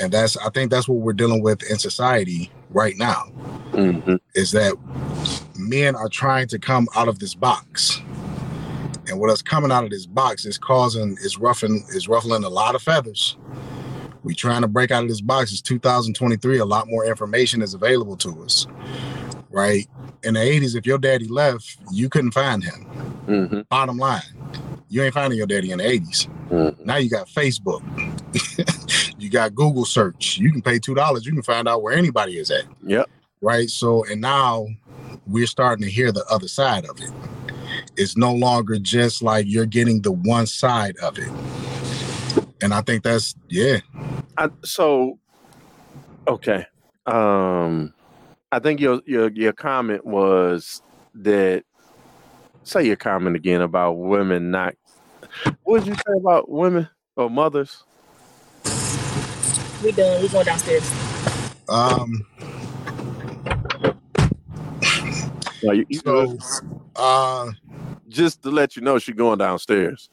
And that's I think that's what we're dealing with in society right now mhm, is that men are trying to come out of this box. And what is coming out of this box is causing is roughing is ruffling a lot of feathers. We trying to break out of this box. It's 2023. A lot more information is available to us. Right? In the 80s, if your daddy left, you couldn't find him. mhm, Bottom line. You ain't finding your daddy in the 80s. mhm. Now you got Facebook. you got Google search. You can pay two dollars. You can find out where anybody is at Yep. right? So, and now we're starting to hear the other side of it. It's no longer just like you're getting the one side of it. And I think that's, yeah, I, so, okay. Um, I think your your your comment was that. Say your comment again about women not. What did you say about women or mothers? We done. We going downstairs. um, No, you, you so, uh, just to let you know, she's going downstairs.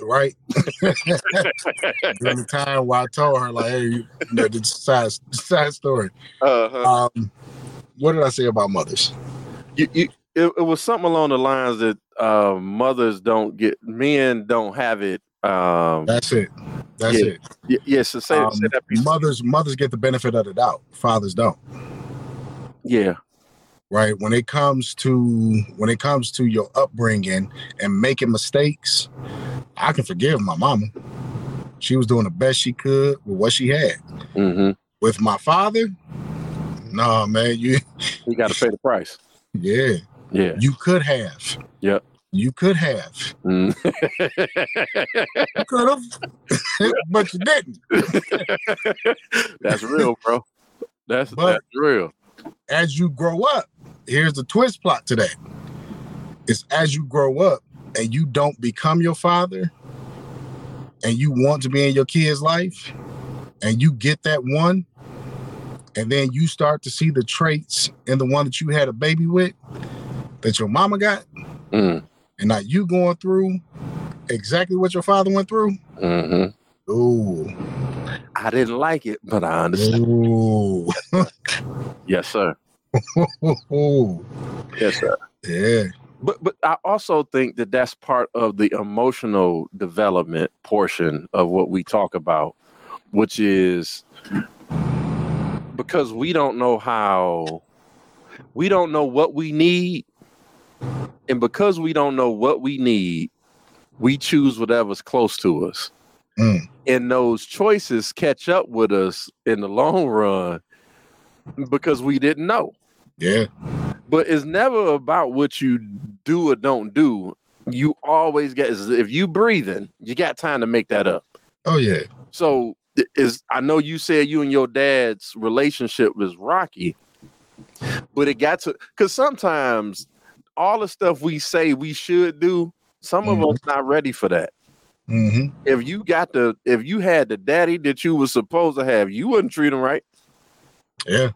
right during the time where I told her, like, hey, you know, the side, side story. Uh-huh. Um, what did I say about mothers? you, you it, it was something along the lines that uh, mothers don't get men don't have it. Um, That's it. That's Yeah. it. yes, so say, Um, say that piece. mothers, mothers get the benefit of the doubt. Fathers don't. yeah, right when it comes to when it comes to your upbringing and making mistakes i can forgive my mama she was doing the best she could with what she had hmm with my father no man you you got to pay the price. yeah Yeah. you could have Yep. you could have Mm. you could have but you didn't that's real, bro. That's But- that's real. as you grow up here's the twist plot to that it's as you grow up and you don't become your father and you want to be in your kid's life and you get that one and then you start to see the traits in the one that you had a baby with that your mama got Mm. and now you going through exactly what your father went through hmm ooh I didn't like it, but I understand. ooh Yes, sir. Yes, sir. yeah But but I also think that that's part of the emotional development portion of what we talk about, which is because we don't know how we don't know what we need, and because we don't know what we need, we choose whatever's close to us. Mm. And those choices catch up with us in the long run because we didn't know yeah but it's never about what you do or don't do. You always get if you breathing, you got time to make that up. oh yeah So is I know you said you and your dad's relationship was rocky, but it got to because sometimes all the stuff we say we should do, some of us not ready for that. hmm If you got the if you had the daddy that you was supposed to have, you wouldn't treat him right. yeah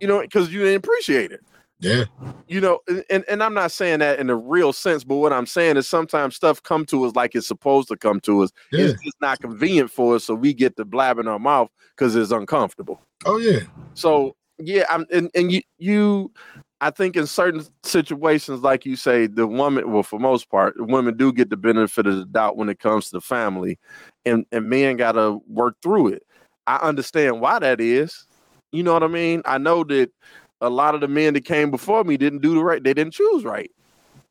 You know, because you didn't appreciate it. Yeah. You know, and, and I'm not saying that in a real sense, but what I'm saying is sometimes stuff come to us like it's supposed to come to us. Yeah. It's just not convenient for us, so we get to blab in our mouth because it's uncomfortable. Oh yeah. So yeah, I'm and, and you you I think in certain situations, like you say, the woman, well, for most part, women do get the benefit of the doubt when it comes to the family, and and men got to work through it. I understand why that is. You know what I mean? I know that a lot of the men that came before me didn't do the right. They didn't choose right,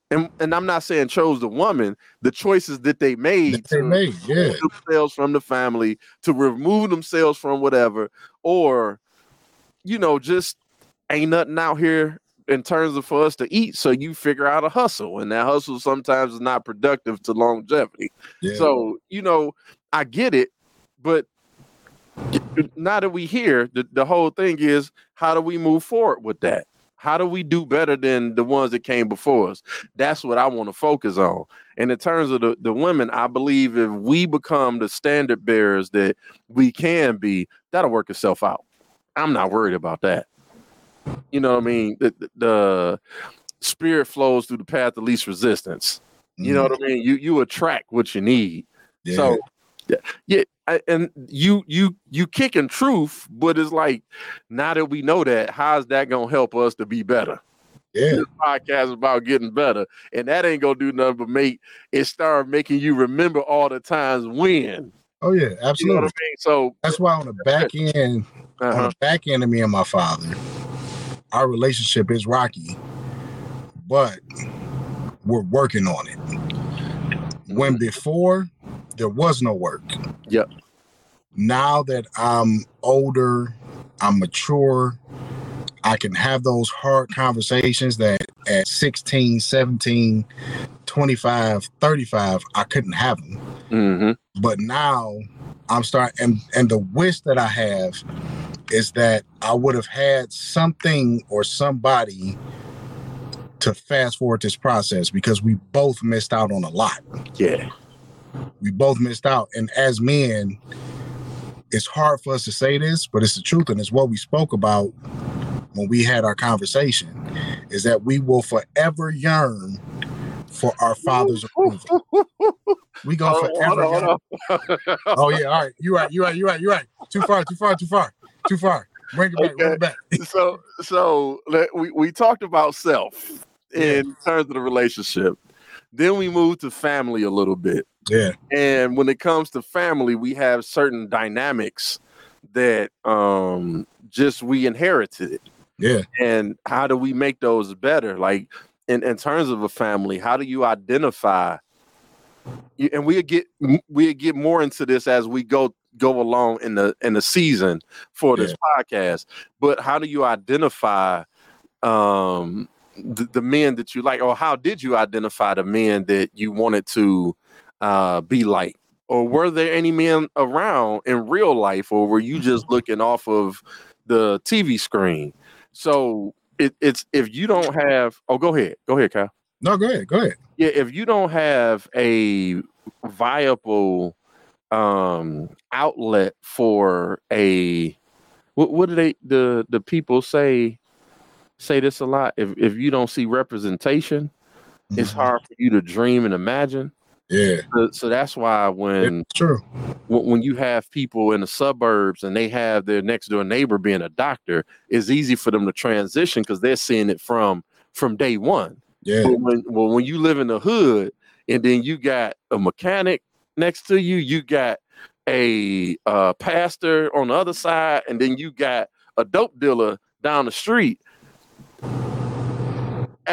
and and I'm not saying chose the woman. The choices that they made, That they to made. Yeah. remove themselves from the family, to remove themselves from whatever, or you know, just ain't nothing out here in terms of for us to eat. So you figure out a hustle, and that hustle sometimes is not productive to longevity. Yeah. So, you know, I get it, but now that we here, the, the whole thing is how do we move forward with that? How do we do better than the ones that came before us? That's what I want to focus on. And in terms of the, the women, I believe if we become the standard bearers that we can be, that'll work itself out. I'm not worried about that. You know what I mean? The, the, the spirit flows through the path of least resistance. You know Mhm. what I mean? You you attract what you need. Yeah. So yeah, yeah, I, and you you you kicking truth, but it's like now that we know that, how's that gonna help us to be better? yeah. This podcast is about getting better, and that ain't gonna do nothing but make it start making you remember all the times when. Oh yeah. You know what Absolutely. I mean? So That's why on the back end, on uh-huh. the back end of me and my father, our relationship is rocky, but we're working on it. When before there was no work. Yep. Now that I'm older, I'm mature, I can have those hard conversations that at 16, 17, 25, 35, I couldn't have them hmm but now I'm starting and and the wish that I have is that I would have had something or somebody to fast forward this process because we both missed out on a lot. yeah, We both missed out. And as men, it's hard for us to say this, but it's the truth and it's what we spoke about when we had our conversation is that we will forever yearn for our father's approval. We go on, forever on, on. Oh yeah, all right. You right, you right, you right, you right. Too far, too far, too far, too far. Bring it back, bring it back. so so we, we talked about self in terms of the relationship then we moved to family a little bit Yeah, and when it comes to family we have certain dynamics that um just we inherited yeah, and how do we make those better? Like in, in terms of a family how do you identify? And we get we get more into this as we go go along in the in the season for this podcast. But how do you identify um the, the men that you like? Or how did you identify the men that you wanted to uh be like? Or were there any men around in real life or were you just looking off of the tv screen? So it, it's if you don't have oh go ahead. Go ahead kyle. No, go ahead, go ahead. yeah if you don't have a viable um outlet for a what, what do they the the people say say this a lot? If if you don't see representation it's Mhm. hard for you to dream and imagine Yeah, so, so that's why when it's true. when when you have people in the suburbs and they have their next door neighbor being a doctor it's easy for them to transition because they're seeing it from from day one Yeah, but when well, when you live in the hood and then you got a mechanic next to you, you got a uh, pastor on the other side, and then you got a dope dealer down the street.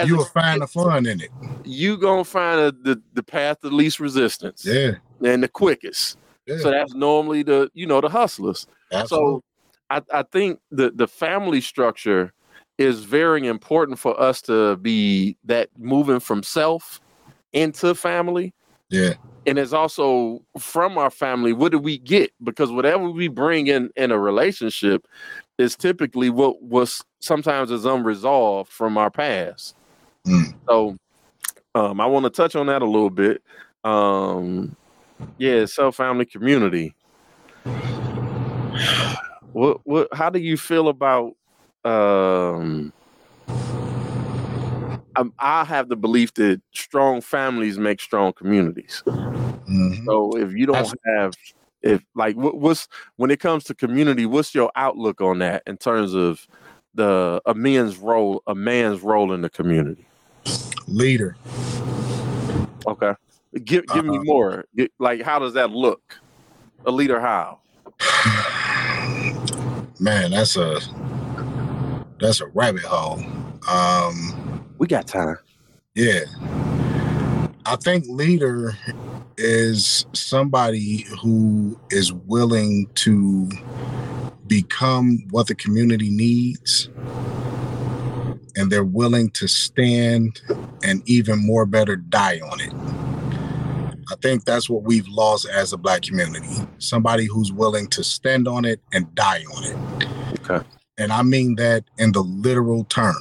You will find the fun in it. you gonna find a, the the path of least resistance Yeah, and the quickest. yeah. So that's normally the you know the hustlers. absolutely. So I, I think the the family structure is very important for us to be that moving from self into family. yeah, And it's also from our family, what do we get? Because whatever we bring in in a relationship is typically what was sometimes is unresolved from our past. Mm. So um, I want to touch on that a little bit. Um, yeah, self family community. What what how do you feel about um I have the belief that strong families make strong communities. Mhm. So if you don't Abs- have, if like, what, what's when it comes to community, what's your outlook on that in terms of the a man's role, a man's role in the community? Leader. Okay, give give me Uh-huh. more. Like, how does that look? A leader, how? Man, that's a that's a rabbit hole. Um, We got time. yeah. I think leader is somebody who is willing to become what the community needs and they're willing to stand and even more better die on it. I think that's what we've lost as a black community. Somebody who's willing to stand on it and die on it. Okay. And I mean that in the literal term.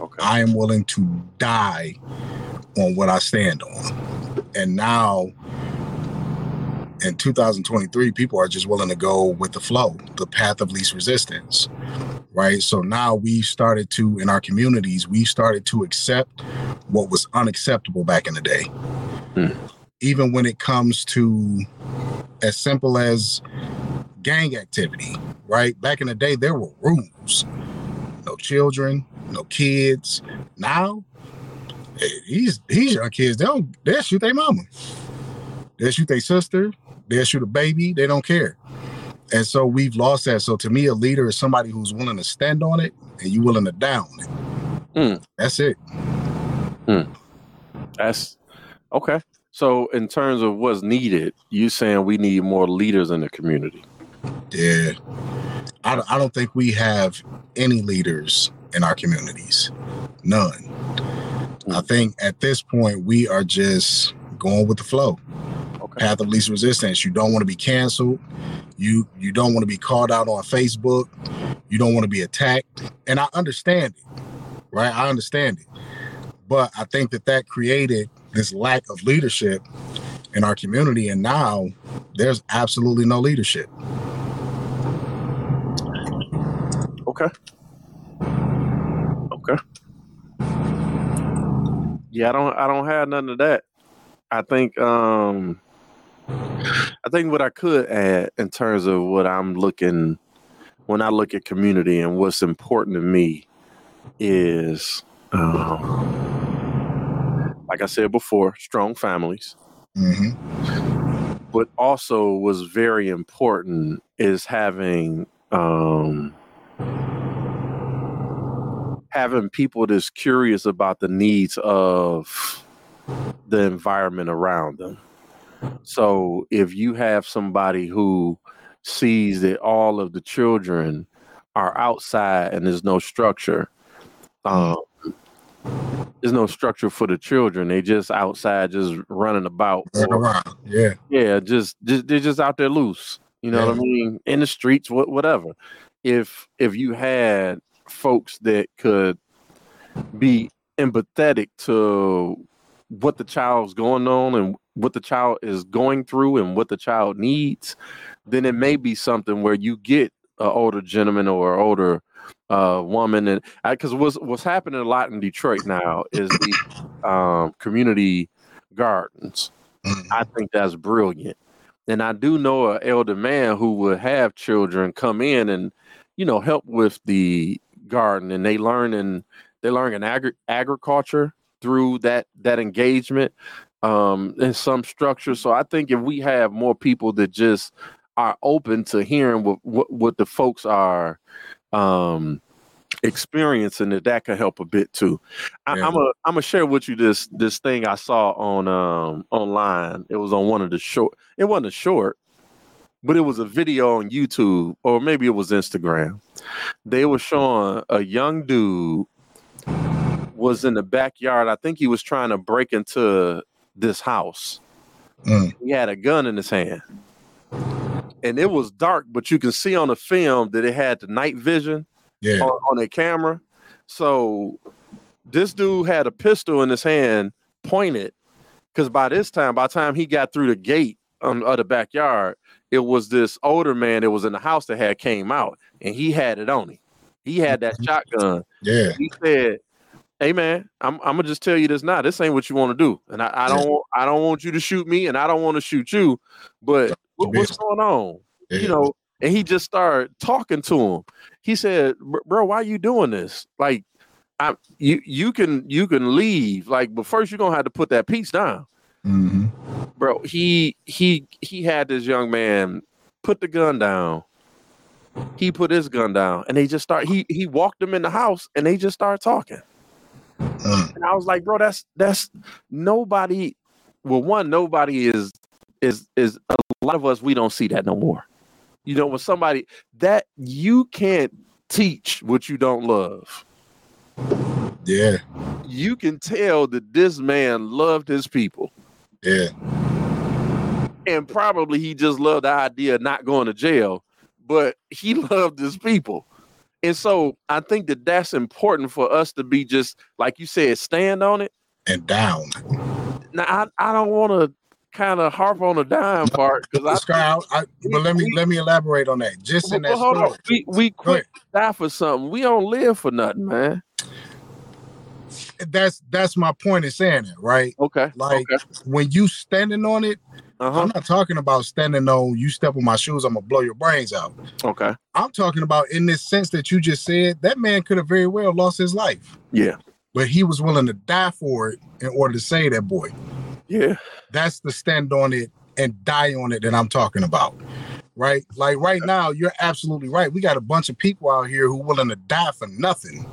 Okay. I am willing to die on what I stand on. And now in 2023, people are just willing to go with the flow, the path of least resistance. Right. So now we started to, in our communities, we started to accept what was unacceptable back in the day. Hmm. Even when it comes to as simple as gang activity, right? Back in the day, there were rules. No children, no kids. Now, eh, these these young kids, they don't they'll shoot their mama. They'll shoot their sister, they'll shoot a baby, they don't care. And so we've lost that. So to me, a leader is somebody who's willing to stand on it and you willing to down it. Hmm. That's it. That's okay. So, in terms of what's needed, you saying we need more leaders in the community. Yeah. I, I don't think we have any leaders in our communities. None. I think at this point, we are just going with the flow. Path of least resistance. You don't want to be canceled. You you don't want to be called out on Facebook. You don't want to be attacked. And I understand it, right? I understand it. But I think that that created this lack of leadership in our community. And now there's absolutely no leadership. Okay. Okay. Yeah, I don't I don't have none of that. I think um I think what I could add in terms of what I'm looking when I look at community and what's important to me is um like I said before, strong families. hmm but also was very important is having um having people that's curious about the needs of the environment around them so if you have somebody who sees that all of the children are outside and there's no structure um there's no structure for the children they just outside just running about or- around. Yeah. yeah, just, just they're just out there loose. You know what I mean? In the streets, what whatever. If if you had folks that could be empathetic to what the child's going on and what the child is going through and what the child needs, then it may be something where you get an older gentleman or an older uh, woman, and because what's what's happening a lot in Detroit now is the um, community gardens. Mhm. I think that's brilliant. And I do know an elder man who would have children come in and, you know, help with the garden, and they learn and they learn in agri- agriculture through that that engagement um in some structure. So I think if we have more people that just are open to hearing what what, what the folks are um experiencing that that could help a bit too. I, Yeah. I'm a I'm gonna share with you this this thing I saw on um online. It was on one of the short. It wasn't a short, but it was a video on YouTube or maybe it was Instagram. They were showing a young dude was in the backyard. I think he was trying to break into this house. Mm. He had a gun in his hand. And it was dark, but you can see on the film that it had the night vision Yeah. on, on a camera. So this dude had a pistol in his hand pointed because by this time, by the time he got through the gate um, of the backyard, it was this older man that was in the house that had came out and he had it on him. He had that shotgun. Yeah. He said hey man, I'm I'm gonna just tell you this now. This ain't what you want to do, and I, I don't I don't want you to shoot me, and I don't want to shoot you. But what, what's going on? Yeah. You know, and he just started talking to him. He said, "Bro, why are you doing this? Like, I you you can you can leave, like, but first you're gonna have to put that piece down, Mhm. bro." He he he had this young man put the gun down. He put his gun down, and they just start. He he walked them in the house, and they just started talking. Mm. And I was like, bro, that's that's nobody. Well, one, nobody is is is a lot of us. We don't see that no more. You know, when somebody that you can't teach what you don't love. Yeah. You can tell that this man loved his people, Yeah. and probably he just loved the idea of not going to jail, but he loved his people. And so I think that that's important for us to be just like you said, stand on it. And down. Now I, I don't want to kind of harp on the dime part because I I, but let me let me elaborate on that. Just in Well, that hold on. story. We we quit die for something. We don't live for nothing, man. That's that's my point in saying it, right? Okay. Like okay. when you standing on it, Uh huh. I'm not talking about standing on you step on my shoes, I'm gonna blow your brains out. Okay. I'm talking about in this sense that you just said, that man could have very well lost his life, Yeah. but he was willing to die for it in order to save that boy. Yeah. That's the stand on it and die on it that I'm talking about. Right? Like right now, you're absolutely right. We got a bunch of people out here who willing to die for nothing.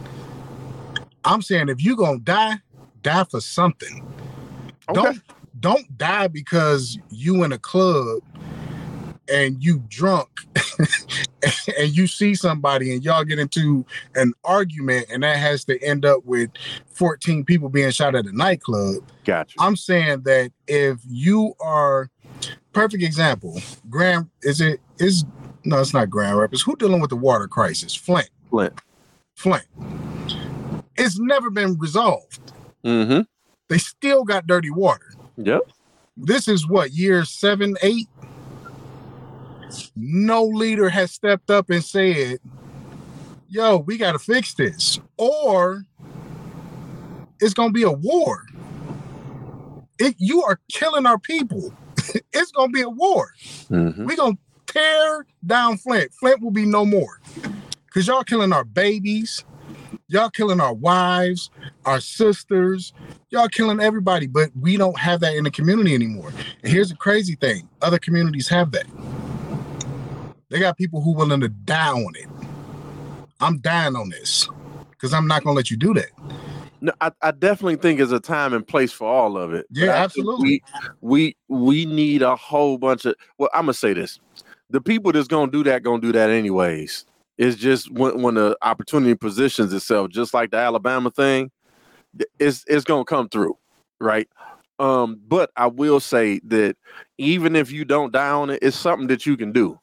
I'm saying if you're gonna die, die for something. Okay. Don't don't die because you in a club and you drunk and you see somebody and y'all get into an argument and that has to end up with 14 people being shot at a nightclub. Gotcha. I'm saying that if you are perfect example, Graham is it is no, it's not Grand Rapids. Who dealing with the water crisis? Flint. Flint. Flint. It's never been resolved. Mm-hmm. They still got dirty water. Yep. This is what year seven, eight. No leader has stepped up and said, "Yo, we got to fix this," or it's gonna be a war. It, you are killing our people. it's gonna be a war. Mm-hmm. We're gonna tear down Flint. Flint will be no more. Cause y'all killing our babies, y'all killing our wives, our sisters, y'all killing everybody, but we don't have that in the community anymore. And here's the crazy thing: other communities have that. They got people who willing to die on it. I'm dying on this because I'm not gonna let you do that. No, I, I definitely think there's a time and place for all of it. Yeah, But I think absolutely. We, we we need a whole bunch of. Well, I'm gonna say this: the people that's gonna do that gonna do that anyways. It's just when when the opportunity positions itself, just like the Alabama thing, it's it's gonna come through, right? Um, but I will say that even if you don't die on it, it's something that you can do.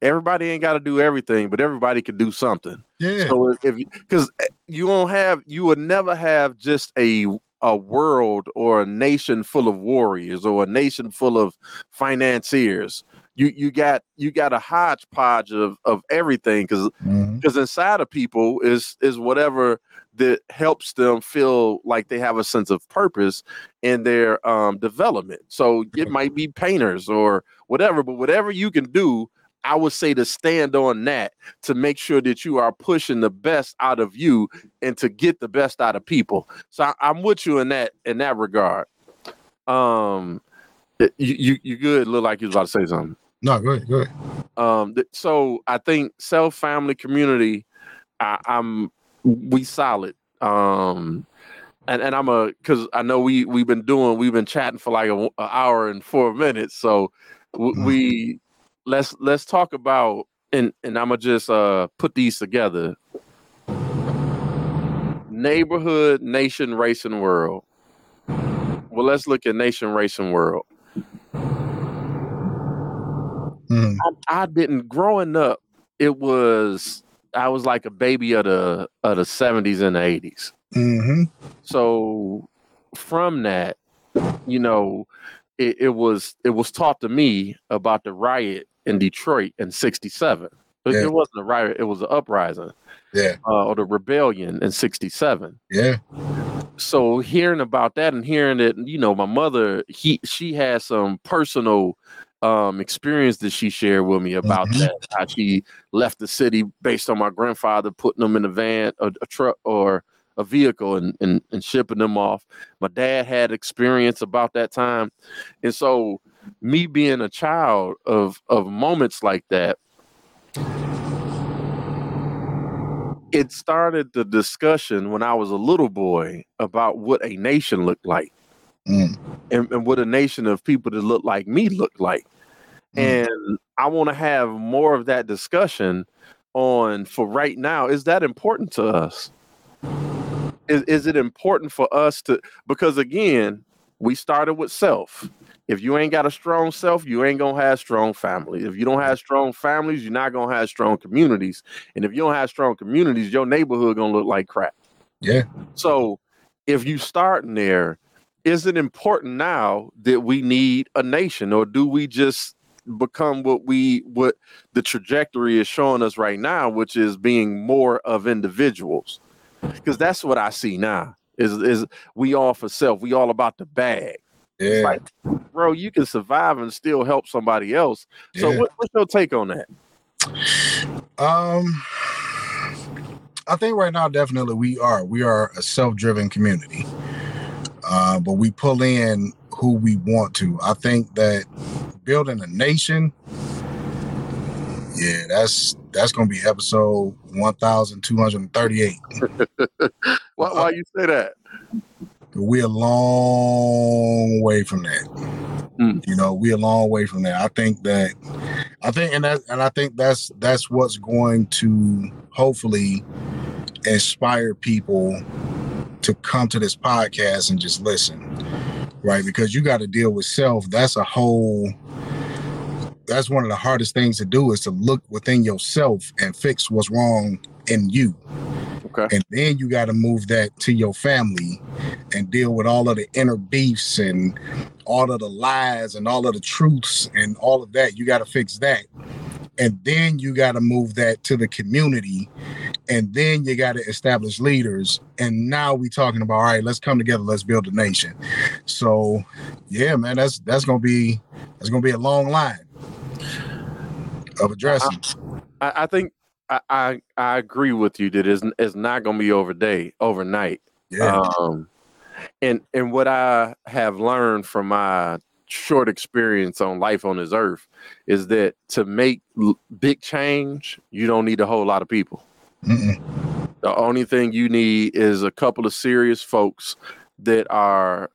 Everybody ain't got to do everything, but everybody can do something. Yeah, So if because you won't have you would never have just a a world or a nation full of warriors or a nation full of financiers. You you got you got a hodgepodge of of everything because because inside of people is is whatever that helps them feel like they have a sense of purpose in their um development. So it might be painters or whatever, but whatever you can do, I would say to stand on that to make sure that you are pushing the best out of you and to get the best out of people. So I, I'm with you in that in that regard. Um, you you, you good? Look like you was about to say something. No, good, good. Um, th- so I think self family community, I, I'm we solid. Um, and and I'm a because I know we we've been doing we've been chatting for like an hour and four minutes. So w- we let's let's talk about and and I'm gonna just uh put these together. Neighborhood, nation, race, and world. Well, let's look at nation, race, and world. Mhm. I, I didn't growing up. It was I was like a baby of the of the seventies and the eighties. Mhm. So from that, you know, it, it was it was taught to me about the riot in Detroit in '67. It, Yeah. it wasn't a riot; it was an uprising Yeah, uh, or the rebellion in '67. yeah. so hearing about that and hearing that, you know, my mother, he she had some personal um experience that she shared with me about Mhm. that how she left the city based on my grandfather putting them in a van a, a truck or a vehicle and, and and shipping them off. My dad had experience about that time. And so me being a child of of moments like that it started the discussion when i was a little boy about what a nation looked like Mm. and, and what a nation of people that look like me look like. Mm. And I want to have more of that discussion on for right now. Is that important to us? Is, is it important for us to, because again, we started with self. If you ain't got a strong self, you ain't gonna have strong families. If you don't have strong families, you're not gonna have strong communities. And if you don't have strong communities, your neighborhood gonna look like crap. Yeah. So if you start in there, is it important now that we need a nation, or do we just become what we what the trajectory is showing us right now, which is being more of individuals? Because that's what I see now. Is is we all for self, we all about the bag. Yeah. like, bro, you can survive and still help somebody else. So yeah. what, what's your take on that? Um, I think right now, definitely we are. We are a self-driven community, uh, but we pull in who we want to. I think that building a nation, yeah, that's that's gonna be episode one thousand two hundred and thirty-eight. Why, why you say that? We're a long way from that. Mm. You know, we're a long way from that. I think that, I think, and that, and I think that's that's what's going to hopefully inspire people to come to this podcast and just listen, right? Because you got to deal with self. That's a whole. That's one of the hardest things to do is to look within yourself and fix what's wrong in you. Okay. And then you got to move that to your family and deal with all of the inner beefs and all of the lies and all of the truths and all of that. You got to fix that. And then you got to move that to the community. And then you got to establish leaders. And now we talking about, all right, let's come together, let's build a nation. So yeah, man, that's that's gonna be that's gonna be a long line of addressing. I, I think I, I I agree with you that it's, it's not going to be over day overnight. Yeah. Um, and and what I have learned from my short experience on life on this earth is that to make l- big change, you don't need a whole lot of people. Mm-mm. The only thing you need is a couple of serious folks that are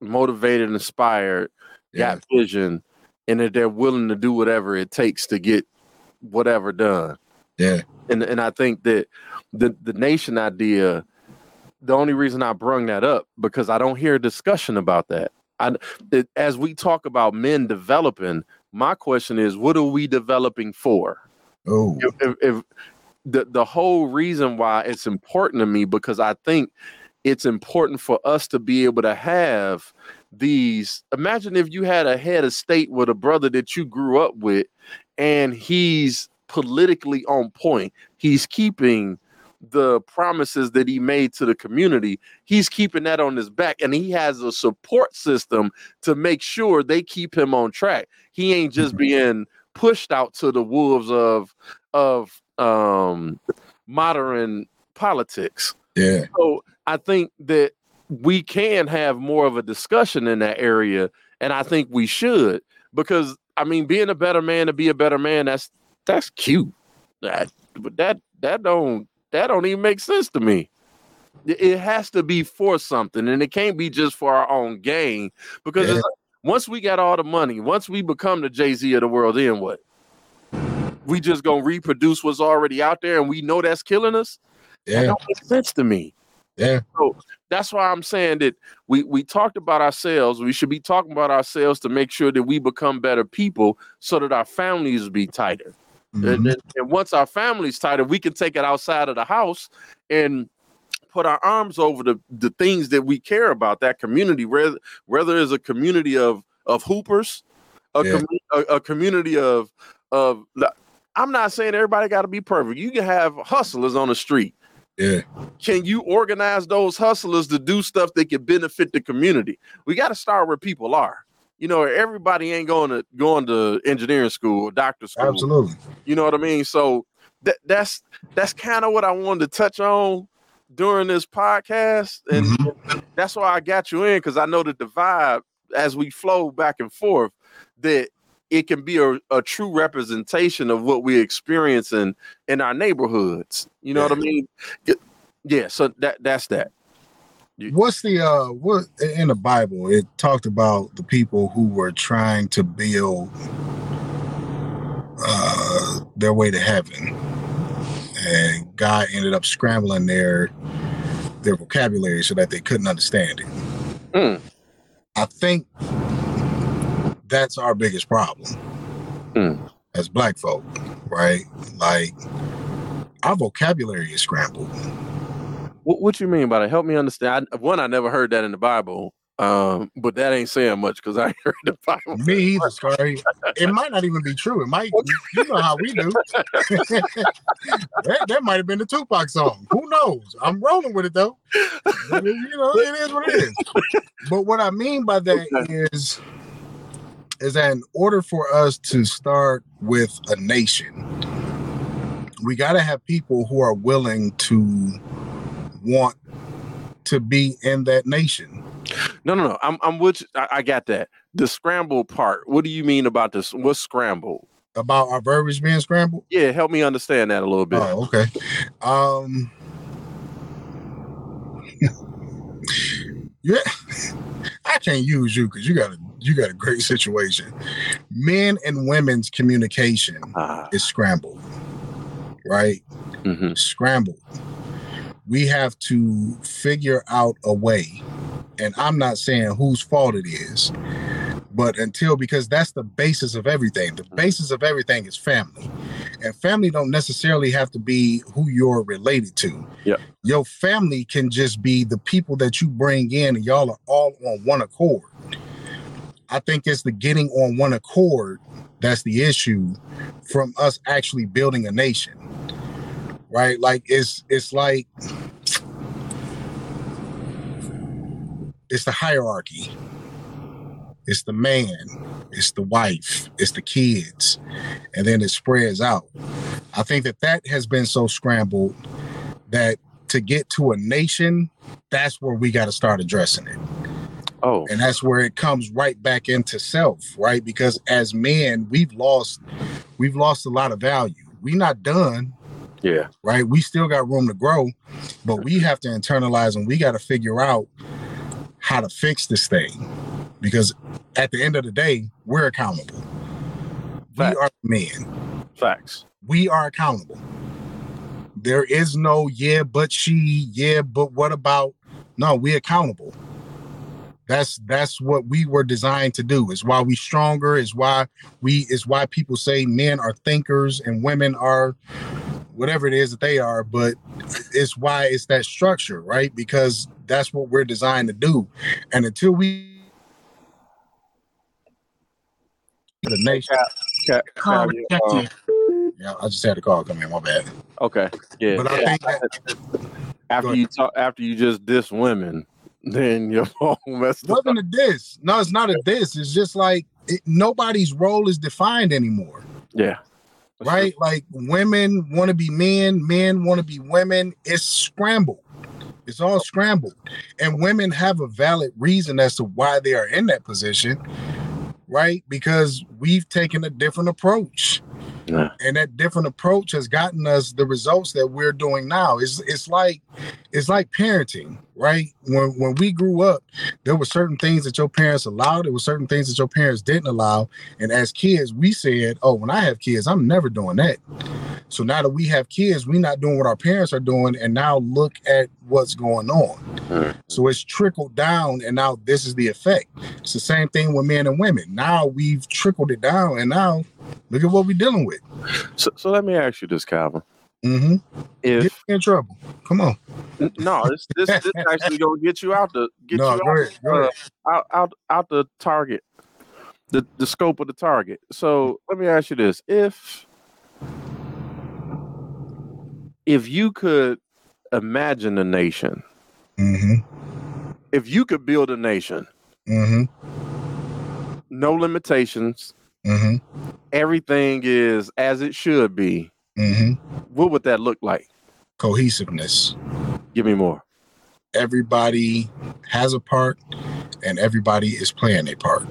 motivated, and inspired, Yeah. got vision, and that they're willing to do whatever it takes to get whatever done Yeah. and and I think that the the nation idea, the only reason I brung that up because I don't hear a discussion about that. I it, as we talk about men developing, my question is, what are we developing for? Oh. If, if, if the the whole reason why it's important to me because I think it's important for us to be able to have these. Imagine if you had a head of state with a brother that you grew up with, and he's politically on point. He's keeping the promises that he made to the community. He's keeping that on his back, and he has a support system to make sure they keep him on track. He ain't just being pushed out to the wolves of of um modern politics. Yeah. So I think that we can have more of a discussion in that area, and I think we should because I mean, being a better man to be a better man that's that's cute. That but that that don't that don't even make sense to me. It- has to be for something, and it can't be just for our own gain. Because Yeah. like, once we got all the money, once we become the Jay Z of the world, then what? We just gonna reproduce what's already out there, and we know that's killing us. That don't make sense to me Yeah. so that's why I'm saying that we we talked about ourselves. We should be talking about ourselves to make sure that we become better people, so that our families be tighter. And, Mhm. and- and once our families tighter, we can take it outside of the house and put our arms over the the things that we care about. That community, whether whether it's a community of of hoopers, a, Yeah. commu- a, a community of of. I'm not saying everybody got to be perfect. You can have hustlers on the street Yeah. Can you organize those hustlers to do stuff that can benefit the community? We got to start where people are. You know, everybody ain't going to going to engineering school or doctor school. Absolutely. You know what I mean? So that that's that's kind of what I wanted to touch on during this podcast, and Mhm. that's why I got you in because I know that the vibe as we flow back and forth that it can be a, a true representation of what we experience in in our neighborhoods. You know what I mean? Yeah. So that that's that. What's the uh what in the Bible it talked about the people who were trying to build uh their way to heaven. And God ended up scrambling their their vocabulary so that they couldn't understand it. Mm. I think that's our biggest problem Mm. as black folk, right? Like our vocabulary is scrambled. What, what you mean by that? Help me understand. I, one, I never heard that in the Bible, um, but that ain't saying much because I heard the Bible. Me either, Scary. It might not even be true. It might, you know how we do. that, that might have been the Tupac song. Who knows? I'm rolling with it though. But, you know, it is what it is. But what I mean by that is, is that in order for us to start with a nation, we got to have people who are willing to want to be in that nation. No, no, no. I'm, I'm with. You. I, I got that. The scramble part. What do you mean about this? What's scramble? About our verbiage being scrambled. Yeah, help me understand that a little bit. Oh, okay. Um Yeah. I can't use you because you got a you got a great situation. Men and women's communication Ah, is scrambled. Right? mhm. Scrambled. We have to figure out a way. And I'm not saying whose fault it is, but until because that's the basis of everything. The mm-hmm. basis of everything is family. And family don't necessarily have to be who you're related to. Yep. Your family can just be the people that you bring in and y'all are all on one accord. I think it's the getting on one accord that's the issue from us actually building a nation. Right? Like it's it's like it's the hierarchy. It's the man, it's the wife, it's the kids, and then it spreads out. I think that that has been so scrambled that to get to a nation, that's where we got to start addressing it. Oh, And that's where it comes right back into self, right? Because as men, we've lost we've lost a lot of value. We're not done, yeah. right? We still got room to grow, but we have to internalize and we got to figure out how to fix this thing. Because at the end of the day, we're accountable. We are men. Facts. We are accountable. There is no yeah, but she, yeah, but what about? No, we accountable. That's that's what we were designed to do. Is why we stronger. Is why we. Is why people say men are thinkers and women are whatever it is that they are. But it's why it's that structure, right? Because that's what we're designed to do. And until we the nation. Ca- Call Calvin, check uh. Yeah, I just had a call come in. My bad. okay. Yeah. But I yeah. think that after you talk, after you just diss women, then your phone messed up. wasn't a diss. No, it's not a diss. It's just like it, nobody's role is defined anymore, Yeah. That's right? Like women want to be men, men want to be women. It's scrambled. It's all scrambled, and women have a valid reason as to why they are in that position, right? Because we've taken a different approach. Yeah. and that different approach has gotten us the results that we're doing now. It's it's like it's like parenting right? When when we grew up there were certain things that your parents allowed there were certain things that your parents didn't allow. And as kids we said oh when i have kids i'm never doing that. So now that we have kids we're not doing what our parents are doing and now look at what's going on. Mm. so it's trickled down and now this is the effect. It's the same thing with men and women. Now we've trickled it down and now look at what we're dealing with So, so let me ask you this, Calvin. Mm-hmm. Get If me in trouble. Come on. n- no, this this, this actually gonna get you out the get no, you out, ahead. Uh, out out out the target, the the scope of the target. So let me ask you this: if if you could imagine a nation. Mm-hmm. If you could build a nation, Mm-hmm. no limitations, Mm-hmm. everything is as it should be, Mm-hmm. what would that look like? Cohesiveness. Give me more. Everybody has a part, and everybody is playing a part.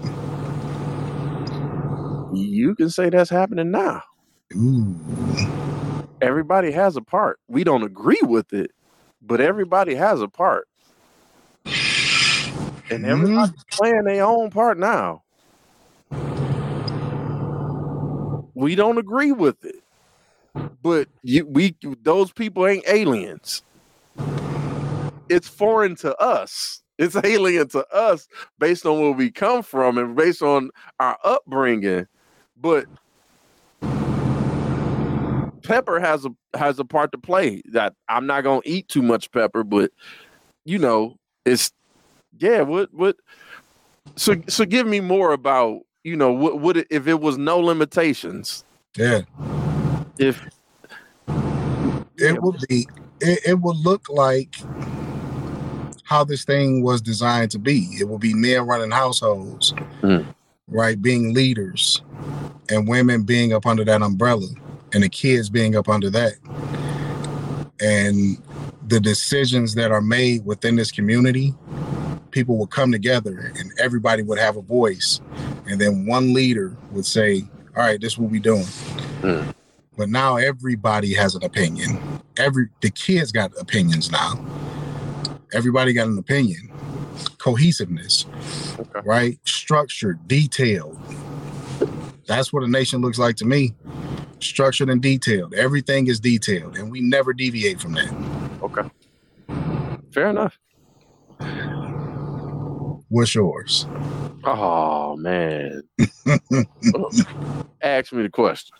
You can say that's happening now. Ooh. Everybody has a part. We don't agree with it, but everybody has a part. And everybody's playing their own part now. We don't agree with it. But you we those people ain't aliens. It's foreign to us. It's alien to us based on where we come from and based on our upbringing. But pepper has a has a part to play. That I'm not gonna eat too much pepper, but you know, it's yeah. What what? So so give me more about you know what would it, if it was no limitations? Yeah. If It would be. It, it will look like how this thing was designed to be. It would be men running households, Mm. right? Being leaders, and women being up under that umbrella, and the kids being up under that. And the decisions that are made within this community, people would come together and everybody would have a voice. And then one leader would say, All right, this is what we're doing. Mm. But now everybody has an opinion. Every the kids got opinions now. Everybody got an opinion. Cohesiveness, Okay. right? Structured, detailed. That's what a nation looks like to me. Structured and detailed. Everything is detailed, and we never deviate from that. okay, fair enough. What's yours? Oh man, ask me the question.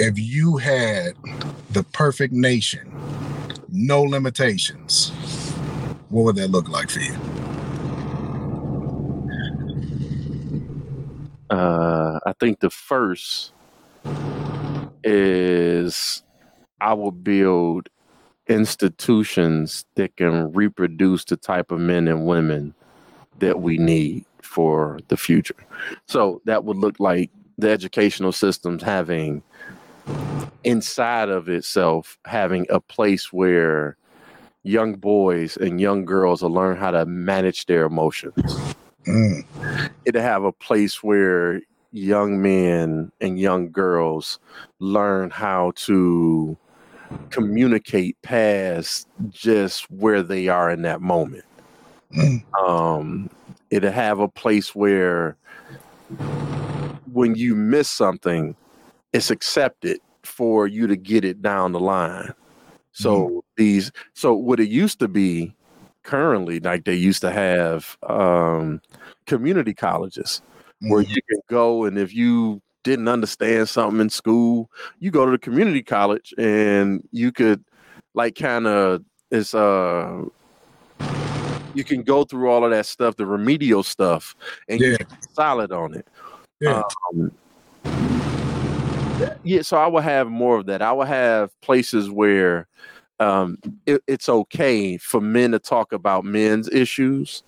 if you had the perfect nation, no limitations, what would that look like for you? Uh, I think the first is I will build institutions that can reproduce the type of men and women that we need for the future. So that would look like the educational systems having inside of itself having a place where young boys and young girls will learn how to manage their emotions Mm, it to have a place where young men and young girls learn how to communicate past just where they are in that moment. mm, Um, it'll have a place where when you miss something, it's accepted for you to get it down the line. So these, so what it used to be currently, like they used to have um, community colleges where mm, you can go and if you didn't understand something in school, you go to the community college and you could like kind of it's uh you can go through all of that stuff, the remedial stuff, and Yeah. solid on it. Yeah. Um, yeah, so I will have more of that. I will have places where um, it, it's okay for men to talk about men's issues,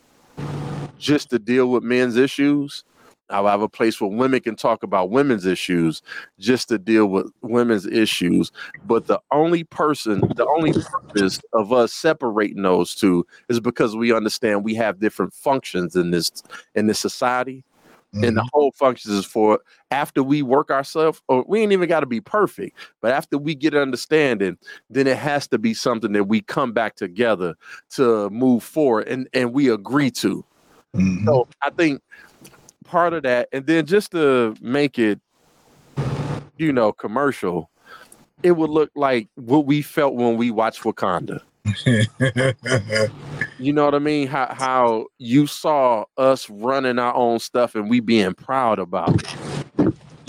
just to deal with men's issues. I'll have a place where women can talk about women's issues, just to deal with women's issues. But the only person, the only purpose of us separating those two is because we understand we have different functions in this in this society and the mhm, whole functions is for after we work ourselves or we ain't even got to be perfect but after we get understanding then it has to be something that we come back together to move forward and and we agree to mhm. so i think part of that and then just to make it you know commercial it would look like what we felt when we watched wakanda you know what I mean? How how you saw us running our own stuff and we being proud about it.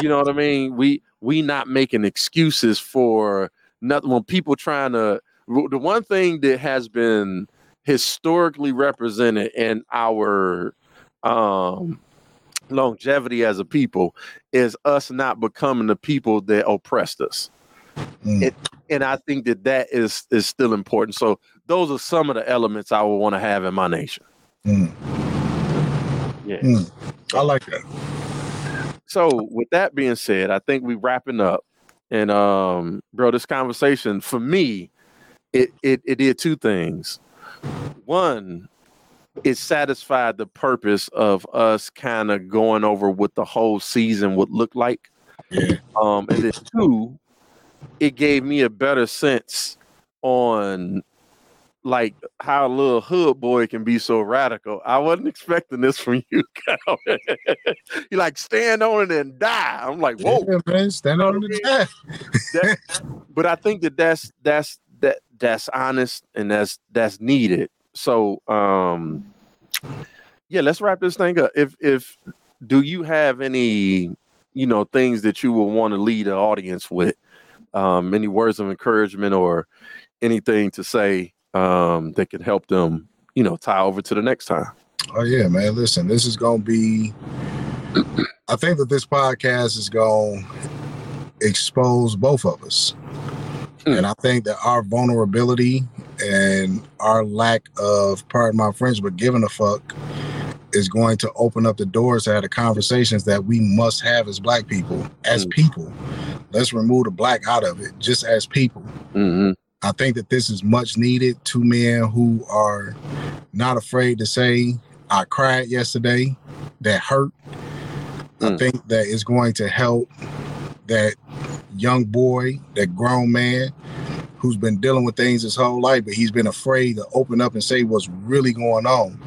You know what I mean? We we not making excuses for nothing when people trying to the one thing that has been historically represented in our um longevity as a people is us not becoming the people that oppressed us. Mm. It, and I think that that is is still important. So those are some of the elements I would want to have in my nation. Mm. Yeah. Mm. I like that. So with that being said, I think we're wrapping up. And um, bro, this conversation for me, it it it did two things. One, it satisfied the purpose of us kind of going over what the whole season would look like. Yeah. Um, and then two, it gave me a better sense on like how a little hood boy can be so radical. I wasn't expecting this from you. You like stand on it and die. I'm like, whoa. Yeah, man. Stand on the jack. But I think that that's that's that that's honest and that's that's needed. So um yeah, let's wrap this thing up. If if do you have any you know things that you will want to lead the audience with? Um, any words of encouragement or anything to say um, that could help them, you know, tie over to the next time. Oh yeah, man. Listen, this is gonna be. I think that this podcast is gonna expose both of us, Hmm. and I think that our vulnerability and our lack of, pardon my French, but giving a fuck, is going to open up the doors to have the conversations that we must have as Black people, as Hmm. people. Let's remove the black out of it, just as people. Mm-hmm. I think that this is much needed. Two men who are not afraid to say, I cried yesterday, that hurt. I Mm. think that is going to help that young boy, that grown man who's been dealing with things his whole life, but he's been afraid to open up and say what's really going on.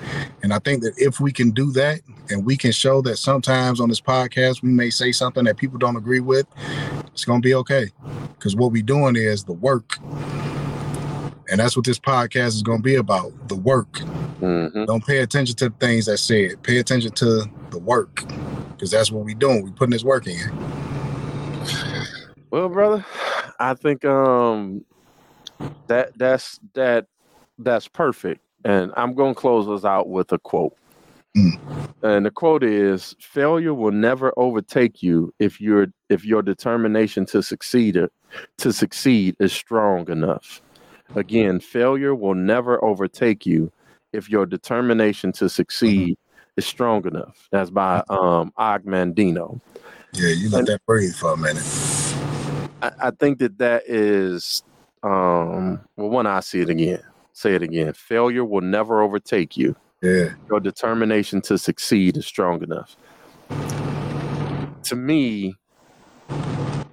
And I think that if we can do that and we can show that sometimes on this podcast we may say something that people don't agree with, it's going to be okay. Because what we're doing is the work. And that's what this podcast is going to be about the work. Mm-hmm. Don't pay attention to the things that said. Pay attention to the work. Because that's what we're doing. We're putting this work in. Well, brother, I think um that that's that that's perfect. And I'm gonna close us out with a quote. Mm. And the quote is failure will never overtake you if your if your determination to succeed to succeed is strong enough. Again, failure will never overtake you if your determination to succeed is strong enough. That's by um Og Mandino. Yeah, you let that breathe for a minute. I, I think that that is um well one I see it again. Say it again. Failure will never overtake you. Yeah. Your determination to succeed is strong enough. To me,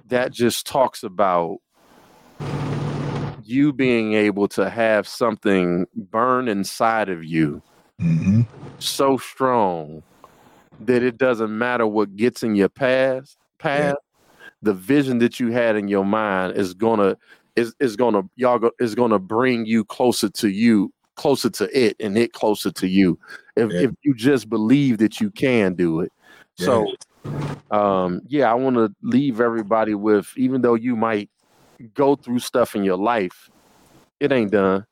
that just talks about you being able to have something burn inside of you hmm so strong that it doesn't matter what gets in your past path the vision that you had in your mind is gonna is is gonna y'all go, is gonna bring you closer to you closer to it and it closer to you. If Yeah. if you just believe that you can do it. So um yeah i want to leave everybody with even though you might go through stuff in your life it ain't done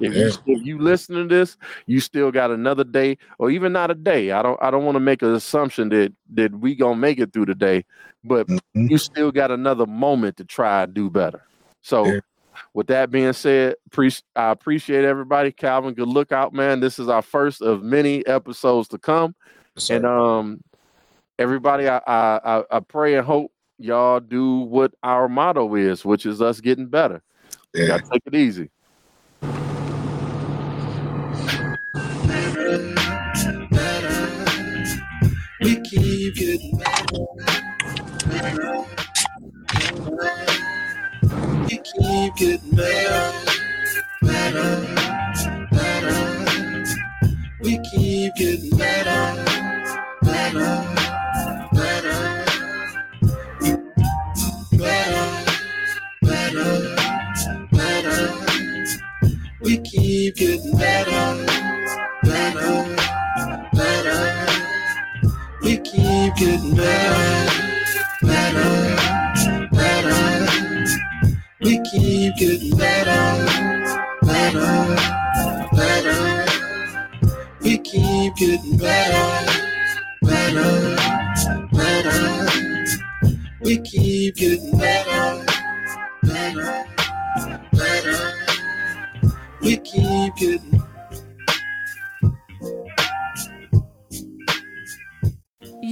if you, if you listen to this you still got another day or even not a day. I don't i don't want to make an assumption that that we gonna make it through the day but Mhm. you still got another moment to try and do better. So Yeah. with that being said pre- i appreciate everybody. Calvin good look out man. This is our first of many episodes to come. So, and um everybody I, I i i pray and hope y'all do what our motto is which is us getting better. Yeah. Take it easy We keep getting better, better, better. We keep getting better, better, better. We keep getting better, better, better, better, better, better. We keep getting better, better. We keep getting better, better, better. We keep getting better, better, better. We keep getting better, better, better. We keep getting better, better, better. We keep getting